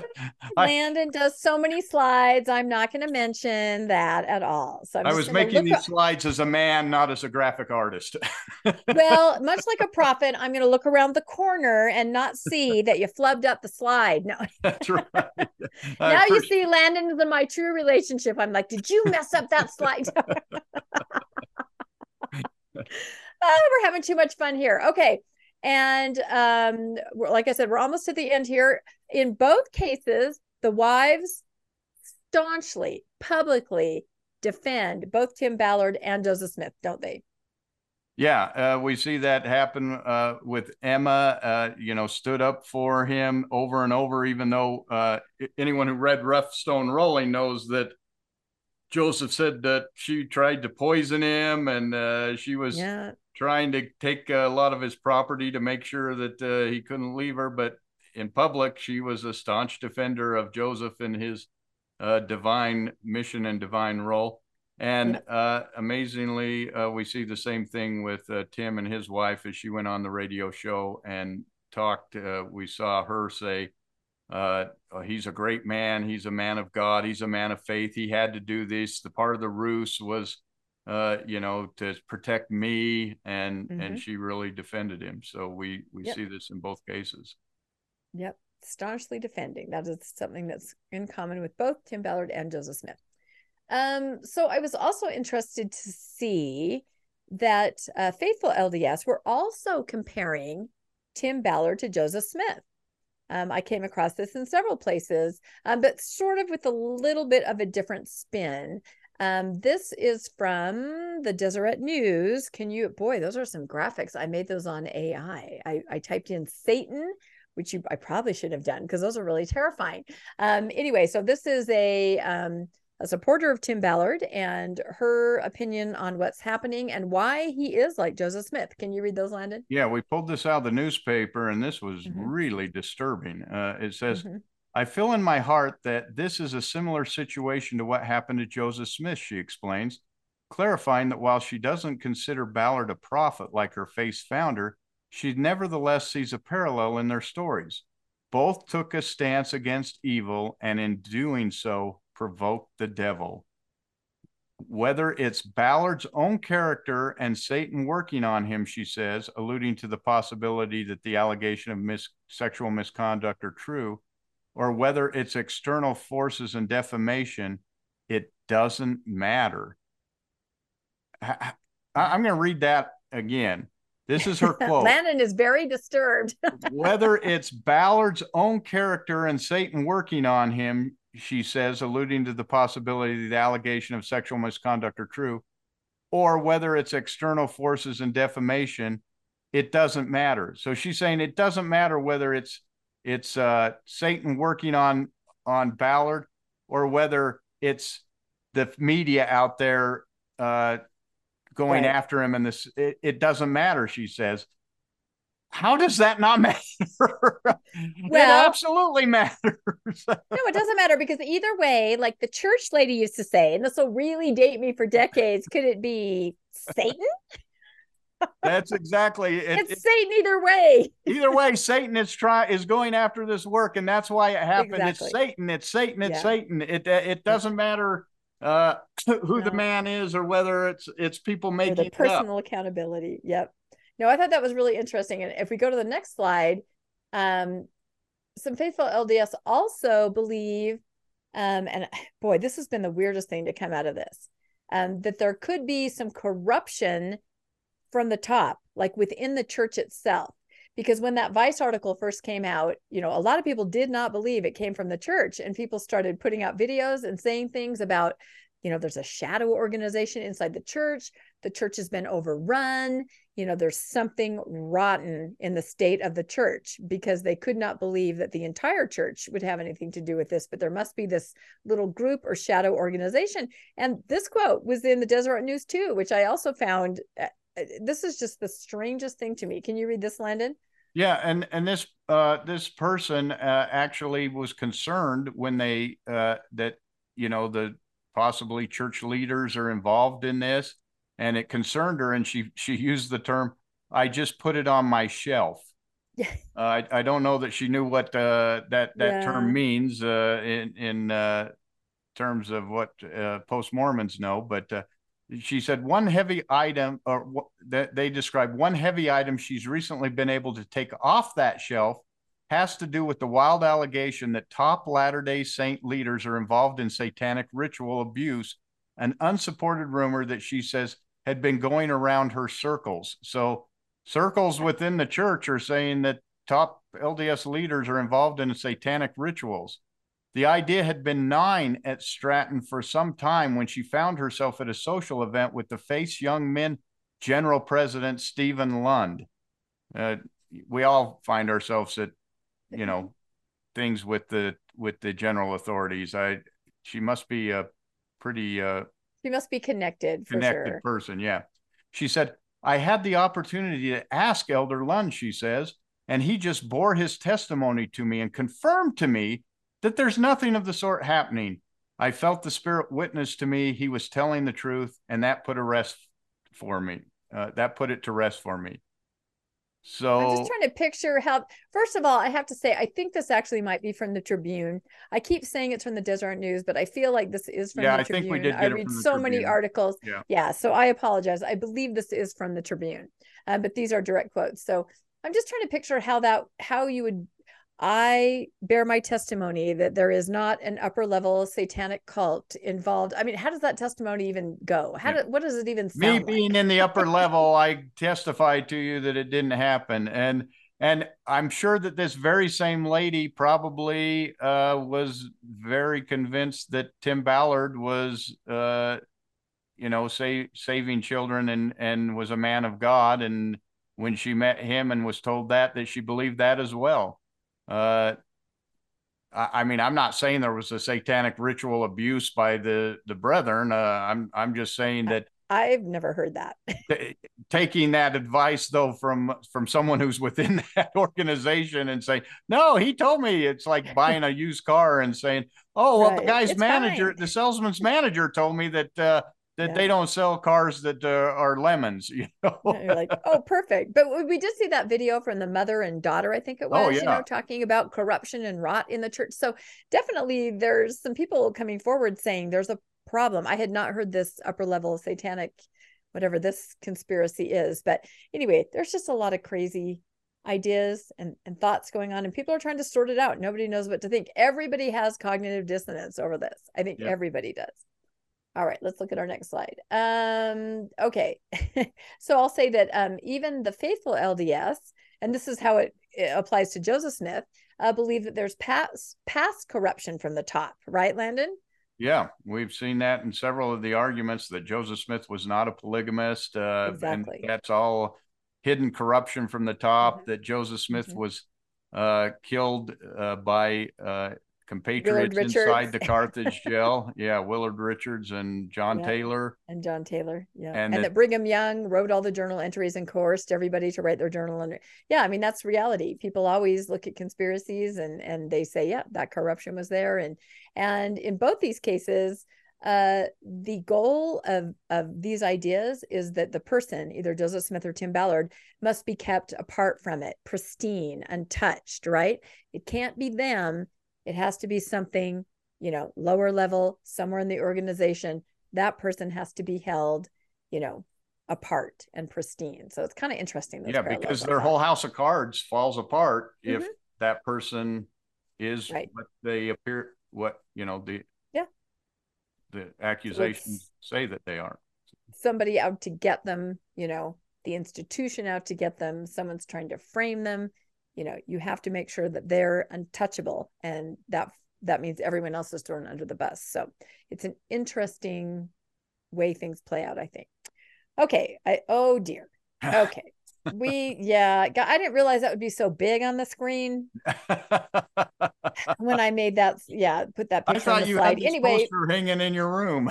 A: Landon does so many slides. I'm not going to mention that at all. So
B: i was making these up. slides as a man, not as a graphic artist.
A: well, much like a prophet, I'm going to look around the corner and not see that you flubbed up the slide. No,
B: that's right.
A: now you see Landon is in my true relationship. I'm like, did you mess up that slide? Oh, we're having too much fun here. Okay. And um, like I said, we're almost to the end here. In both cases, the wives staunchly, publicly defend both Tim Ballard and Joseph Smith, don't they?
B: Yeah, uh, we see that happen uh, with Emma. Uh, you know, stood up for him over and over, even though uh, anyone who read Rough Stone Rolling knows that Joseph said that she tried to poison him, and uh, she was yeah trying to take a lot of his property to make sure that uh, he couldn't leave her. But in public, she was a staunch defender of Joseph and his uh, divine mission and divine role. And uh, amazingly, uh, we see the same thing with uh, Tim and his wife as she went on the radio show and talked. Uh, we saw her say, he's a great man. He's a man of God. He's a man of faith. He had to do this. The part of the ruse was uh, you know, to protect me, and mm-hmm. and she really defended him. So we we yep. see this in both cases.
A: Yep, staunchly defending. That is something that's in common with both Tim Ballard and Joseph Smith. Um, so I was also interested to see that uh, Faithful LDS were also comparing Tim Ballard to Joseph Smith. Um, I came across this in several places, um, but sort of with a little bit of a different spin. Um, this is from the Deseret News. Can you, boy, those are some graphics. I made those on AI. I, I typed in Satan, which you I probably should have done because those are really terrifying. Um, anyway, so this is a um, a supporter of Tim Ballard and her opinion on what's happening and why he is like Joseph Smith. Can you read those, Landon?
B: Yeah, we pulled this out of the newspaper, and this was mm-hmm. really disturbing. Uh, it says. Mm-hmm I feel in my heart that this is a similar situation to what happened to Joseph Smith, she explains, clarifying that while she doesn't consider Ballard a prophet like her face founder, she nevertheless sees a parallel in their stories. Both took a stance against evil and in doing so provoked the devil. Whether it's Ballard's own character and Satan working on him, she says, alluding to the possibility that the allegation of mis- sexual misconduct are true, or whether it's external forces and defamation, it doesn't matter. I, am going to read that again. This is her quote.
A: Landon is very disturbed.
B: whether it's Ballard's own character and Satan working on him, she says, alluding to the possibility that the allegation of sexual misconduct are true, or whether it's external forces and defamation, it doesn't matter. So she's saying it doesn't matter whether it's it's uh, Satan working on on Ballard or whether it's the media out there uh, going right. after him. And this, it, it, doesn't matter, she says. How does that not matter? well, it absolutely matters. no,
A: it doesn't matter because either way, like the church lady used to say, and this will really date me for decades, could it be Satan?
B: That's exactly
A: it, it's it, Satan either way.
B: either way, Satan is try is going after this work, and that's why it happened. Exactly. It's Satan. It's Satan. It's yeah. Satan. It it doesn't matter uh, who no. the man is or whether it's it's people making or
A: the personal accountability. Yep. No, I thought that was really interesting. And if we go to the next slide, um, some faithful LDS also believe, um, and boy, this has been the weirdest thing to come out of this, um, that there could be some corruption from the top, like within the church itself. Because when that Vice article first came out, you know, a lot of people did not believe it came from the church, and people started putting out videos and saying things about, you know, there's a shadow organization inside the church. The church has been overrun. You know, there's something rotten in the state of the church because they could not believe that the entire church would have anything to do with this. But there must be this little group or shadow organization. And this quote was in the Deseret News too, which I also found uh, this is just the strangest thing to me. Can you read this, Landon?
B: Yeah, and and this uh, this person uh, actually was concerned when they uh, that you know the possibly church leaders are involved in this, and it concerned her, and she she used the term, "I just put it on my shelf." Yeah. Uh, I I don't know that she knew what uh, that that yeah. term means uh, in in uh, terms of what uh, post Mormons know, but uh, she said one heavy item or that they described one heavy item she's recently been able to take off that shelf has to do with the wild allegation that top latter-day saint leaders are involved in satanic ritual abuse an unsupported rumor that she says had been going around her circles. So circles within the church are saying that top lds leaders are involved in satanic rituals the idea had been gnawing at Stratton for some time when she found herself at a social event with the Face Young Men General President Steven Lund. Uh, we all find ourselves at, you know, things with the with the general authorities. I she must be a pretty uh,
A: she must be connected
B: connected
A: sure.
B: person. Yeah, she said I had the opportunity to ask Elder Lund. She says, and he just bore his testimony to me and confirmed to me that there's nothing of the sort happening. I felt the Spirit witness to me. He was telling the truth, and that put a rest for me. Uh, that put it to rest for me. So
A: I'm just trying to picture how. First of all, I have to say I think this actually might be from the Tribune. I keep saying it's from the Deseret News, but I feel like this is from yeah, the Tribune. I think we did. I read so Tribune. many articles. Yeah. yeah, so I apologize. I believe this is from the Tribune, uh, but these are direct quotes. So I'm just trying to picture how that how you would I bear my testimony that there is not an upper level satanic cult involved. I mean, how does that testimony even go? How do, what does it even
B: Me being in the upper level, I testify to you that it didn't happen. And and I'm sure that this very same lady probably uh, was very convinced that Tim Ballard was, uh, you know, say, saving children and and was a man of God. And when she met him and was told that, that she believed that as well. Uh, I, I mean, I'm not saying there was a satanic ritual abuse by the the brethren. Uh, I'm I'm just saying that
A: I've never heard that.
B: taking that advice though from from someone who's within that organization and saying, "No, he told me it's like buying a used car and saying, "Oh, well, right. the guy's it's manager, fine. the salesman's manager told me that uh, that yeah. they don't sell cars that uh, are lemons. You know,
A: you're like, oh, perfect. But we did see that video from the mother and daughter, I think it oh, was, oh, yeah. you know, talking about corruption and rot in the church. So definitely, there's some people coming forward saying there's a problem. I had not heard this upper level satanic, whatever this conspiracy is, but anyway, there's just a lot of crazy ideas and, and thoughts going on and people are trying to sort it out nobody knows what to think everybody has cognitive dissonance over this i think everybody does all right, let's look at our next slide. Um, okay, so I'll say that um, even the faithful LDS, and this is how it, it applies to Joseph Smith, uh, believe that there's past past corruption from the top, right, Landon?
B: Yeah, we've seen that in several of the arguments that Joseph Smith was not a polygamist. Uh, exactly. And that's all hidden corruption from the top. Mm-hmm. That Joseph Smith mm-hmm. was uh, killed uh, by uh, compatriots inside the Carthage jail. Yeah, Willard Richards and John yeah. Taylor.
A: And John Taylor. Yeah. And, and that, that Brigham Young wrote all the journal entries and coerced everybody to write their journal. And yeah, I mean, that's reality. People always look at conspiracies and and they say, yeah, that corruption was there. And and in both these cases, uh, the goal of of these ideas is that the person, either Joseph Smith or Tim Ballard, must be kept apart from it, pristine, untouched, right? It can't be them it has to be something, you know, lower level, somewhere in the organization. That person has to be held, you know, apart and pristine. So it's kind of interesting.
B: Yeah, because their whole house of cards falls apart mm-hmm. if that person is right. what they appear, what, you know, the,
A: yeah,
B: the accusations so say that they aren't.
A: Somebody out to get them, you know, the institution out to get them, someone's trying to frame them you know you have to make sure that they're untouchable and that that means everyone else is thrown under the bus. So it's an interesting way things play out i think. Okay i oh dear. Okay we yeah i didn't realize that would be so big on the screen when i made that yeah put that picture I thought on the you slide. had anyway
B: hanging in your room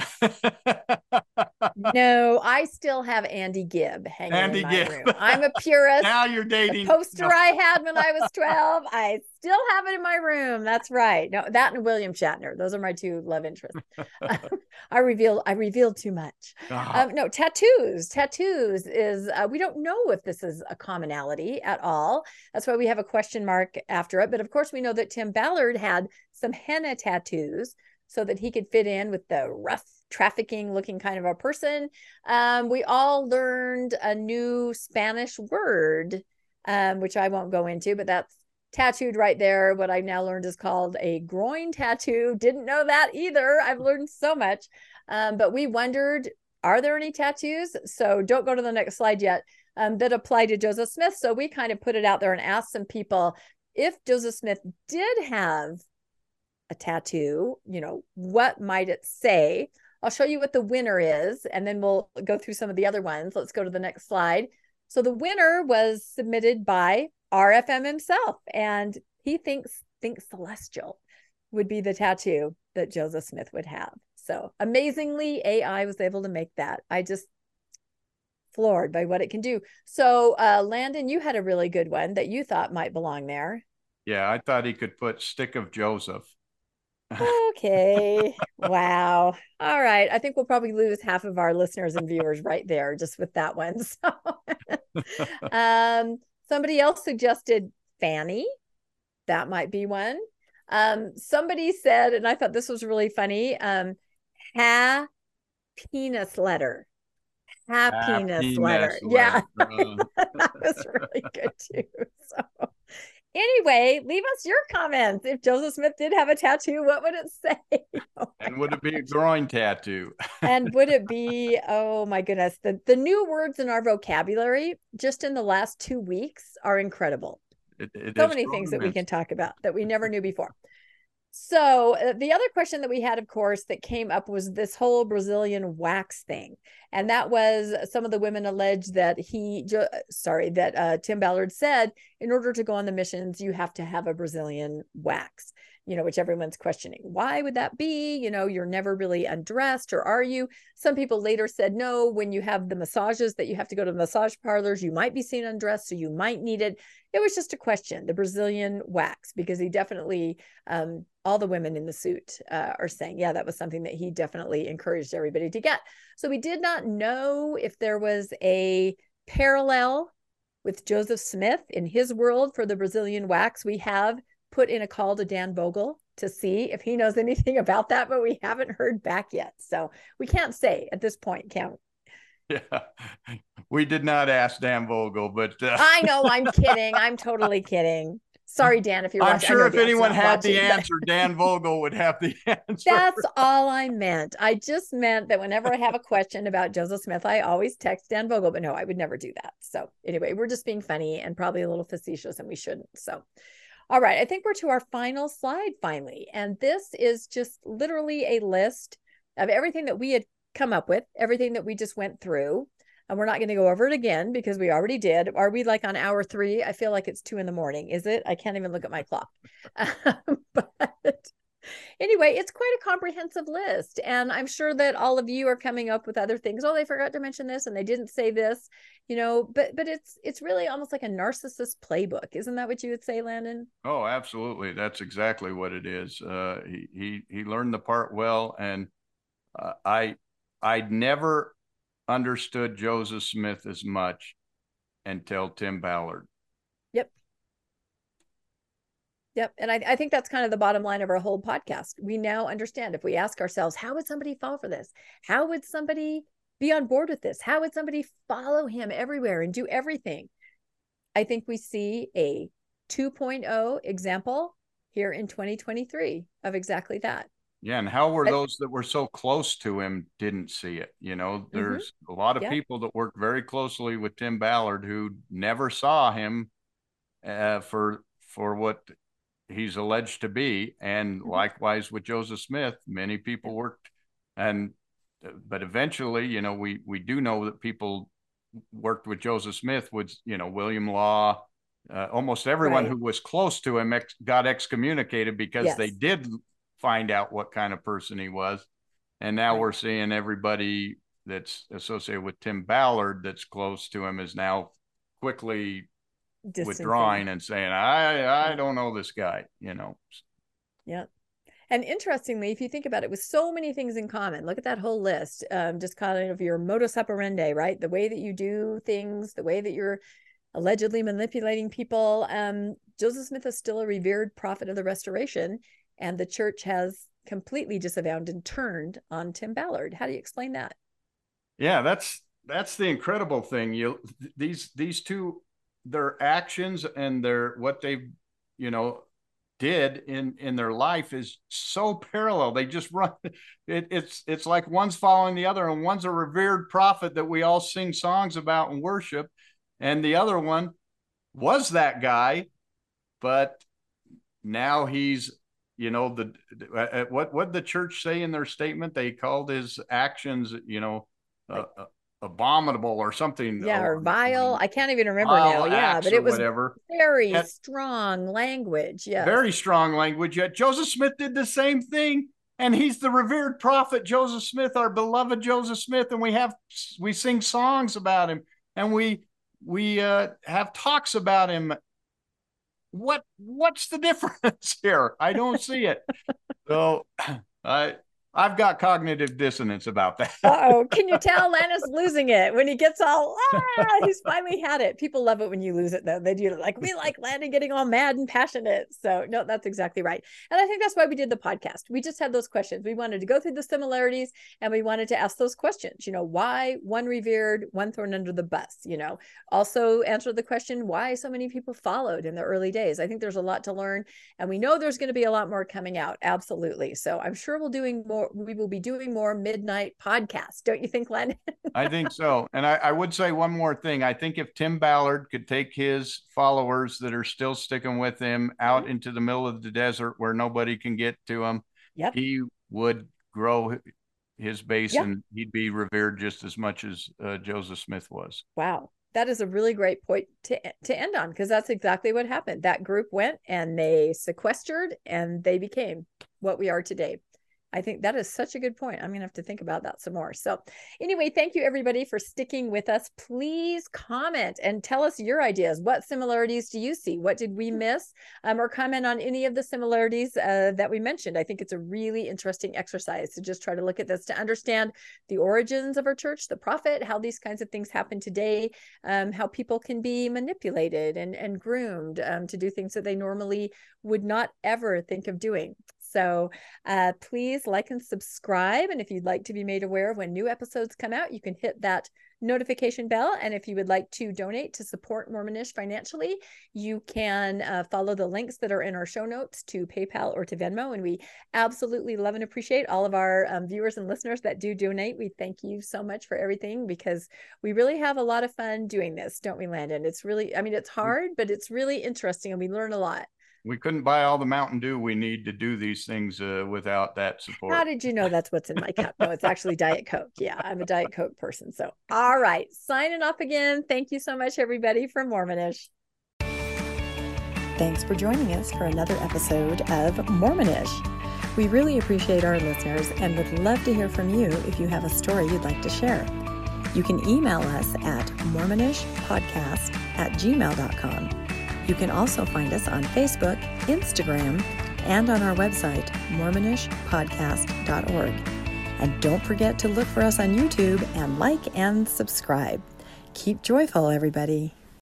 A: no i still have andy gibb hanging andy in my gibb. room i'm a purist
B: now you're dating
A: the poster no. i had when i was 12 i still have it in my room. That's right. No, that and William Shatner. Those are my two love interests. I reveal I revealed too much. Uh-huh. Um, no, tattoos. Tattoos is uh, we don't know if this is a commonality at all. That's why we have a question mark after it. But of course, we know that Tim Ballard had some henna tattoos so that he could fit in with the rough trafficking looking kind of a person. Um, we all learned a new Spanish word, um, which I won't go into, but that's tattooed right there. What I now learned is called a groin tattoo. Didn't know that either. I've learned so much. Um, but we wondered, are there any tattoos? So don't go to the next slide yet. Um, that apply to Joseph Smith. So we kind of put it out there and asked some people if Joseph Smith did have a tattoo, you know, what might it say? I'll show you what the winner is, and then we'll go through some of the other ones. Let's go to the next slide. So the winner was submitted by RFM himself, and he thinks thinks celestial would be the tattoo that Joseph Smith would have. So amazingly, AI was able to make that. I just floored by what it can do. So uh, Landon, you had a really good one that you thought might belong there.
B: Yeah, I thought he could put stick of Joseph.
A: okay. wow. All right. I think we'll probably lose half of our listeners and viewers right there just with that one. So um Somebody else suggested Fanny. That might be one. Um, somebody said, and I thought this was really funny, um, ha penis letter. Ha, penis, letter. letter. Yeah. that was really good too. So anyway, leave us your comments. If Joseph Smith did have a tattoo, what would it say?
B: Oh and would God. it be a groin tattoo?
A: and would it be, oh my goodness, the, the new words in our vocabulary just in the last two weeks are incredible. It, it so many things that we can talk about that we never knew before. So uh, the other question that we had, of course, that came up was this whole Brazilian wax thing, and that was some of the women alleged that he, sorry, that uh, Tim Ballard said, in order to go on the missions, you have to have a Brazilian wax you know, which everyone's questioning. Why would that be? You know, you're never really undressed, or are you? Some people later said, no, when you have the massages that you have to go to the massage parlors, you might be seen undressed, so you might need it. It was just a question, the Brazilian wax, because he definitely, um, all the women in the suit uh, are saying, yeah, that was something that he definitely encouraged everybody to get. So we did not know if there was a parallel with Joseph Smith in his world for the Brazilian wax. We have put in a call to Dan Vogel to see if he knows anything about that, but we haven't heard back yet. So we can't say at this point, can we?
B: Yeah, we did not ask Dan Vogel, but
A: uh... I know I'm kidding. I'm totally kidding. Sorry, Dan, if you're
B: I'm sure if anyone had watching, the answer, Dan Vogel would have the answer.
A: That's all I meant. I just meant that whenever I have a question about Joseph Smith, I always text Dan Vogel, but no, I would never do that. So anyway, we're just being funny and probably a little facetious, and we shouldn't. So all right, I think we're to our final slide finally. And this is just literally a list of everything that we had come up with, everything that we just went through. And we're not going to go over it again because we already did. Are we like on hour three? I feel like it's two in the morning. Is it? I can't even look at my clock. but anyway, it's quite a comprehensive list. And I'm sure that all of you are coming up with other things. Oh, they forgot to mention this and they didn't say this, you know, but but it's it's really almost like a narcissist playbook. Isn't that what you would say, Landon?
B: Oh, absolutely. That's exactly what it is. Uh, he he he learned the part well and uh, I I never understood Joseph Smith as much until Tim Ballard.
A: Yep. Yep. And I, I think that's kind of the bottom line of our whole podcast. We now understand if we ask ourselves, how would somebody fall for this? How would somebody be on board with this? How would somebody follow him everywhere and do everything? I think we see a 2.0 example here in 2023 of exactly that.
B: Yeah, and how were those that were so close to him didn't see it? You know, mm-hmm. there's mm-hmm. a lot of yeah. people that work very closely with Tim Ballard who never saw him uh, for for what he's alleged to be, and mm-hmm. likewise with Joseph Smith, many people worked, and but eventually, you know, we we do know that people worked with Joseph Smith with you know William Law. Uh, almost everyone right. who was close to him ex- got excommunicated because yes. they did find out what kind of person he was. And now we're seeing everybody that's associated with Tim Ballard that's close to him is now quickly withdrawing and saying, I I don't know this guy, you know.
A: Yeah. And interestingly, if you think about it, with so many things in common, look at that whole list. Um, just kind of your modus operandi, right? The way that you do things, the way that you're allegedly manipulating people. Um, Joseph Smith is still a revered prophet of the restoration and the church has completely disavowed and turned on Tim Ballard. How do you explain that?
B: Yeah, that's that's the incredible thing. You these these two their actions and their what they you know did in in their life is so parallel. They just run it, it's it's like one's following the other and one's a revered prophet that we all sing songs about and worship and the other one was that guy but now he's you know the uh, uh, what what the church say in their statement? They called his actions you know uh, uh, abominable or something
A: yeah or, or vile. i can't even remember now. Yeah but it was whatever. very strong language yeah
B: very strong language. Yet joseph smith did the same thing and he's the revered prophet joseph smith our beloved joseph smith and we have we sing songs about him and we we uh, have talks about him what what's the difference here? I don't see it. so I I've got cognitive dissonance about that.
A: oh, can you tell Landon's losing it when he gets all ah, he's finally had it. People love it when you lose it though. They do like we like Landon getting all mad and passionate. So no, that's exactly right. And I think that's why we did the podcast. We just had those questions. We wanted to go through the similarities and we wanted to ask those questions. You know, why one revered, one thrown under the bus, you know. Also answer the question why so many people followed in the early days. I think there's a lot to learn and we know there's going to be a lot more coming out. Absolutely. So I'm sure we'll doing more more we will be doing more midnight podcasts don't you think len
B: i think so and I, I, would say one more thing i think if tim ballard could take his followers that are still sticking with him out mm-hmm. into the middle of the desert where nobody can get to him yep. he would grow his base yep. and he'd be revered just as much as uh, joseph smith was
A: wow that is a really great point to to end on because that's exactly what happened. That group went and they sequestered and they became what we are today. I think that is such a good point. I'm going to have to think about that some more. So, anyway, thank you everybody for sticking with us. Please comment and tell us your ideas. What similarities do you see? What did we miss? Um, or comment on any of the similarities uh, that we mentioned. I think it's a really interesting exercise to just try to look at this to understand the origins of our church, the prophet, how these kinds of things happen today, um, how people can be manipulated and, and groomed um, to do things that they normally would not ever think of doing. So uh, please like and subscribe. And if you'd like to be made aware of when new episodes come out, you can hit that notification bell. And if you would like to donate to support Mormonish financially, you can uh, follow the links that are in our show notes to PayPal or to Venmo. And we absolutely love and appreciate all of our um, viewers and listeners that do donate. We thank you so much for everything because we really have a lot of fun doing this, don't we, Landon? It's really, I mean, it's hard, but it's really interesting and we learn a lot
B: we couldn't buy all the Mountain Dew we need to do these things uh, without that support.
A: How did you know that's what's in my cup? No, it's actually Diet Coke. Yeah, I'm a Diet Coke person. So, all right, signing off again. Thank you so much, everybody, from Mormonish. Thanks for joining us for another episode of Mormonish. We really appreciate our listeners and would love to hear from you if you have a story you'd like to share. You can email us at mormonishpodcast at gmail.com. You can also find us on Facebook, Instagram, and on our website, mormonishpodcast.org. And don't forget to look for us on YouTube and like and subscribe. Keep joyful, everybody.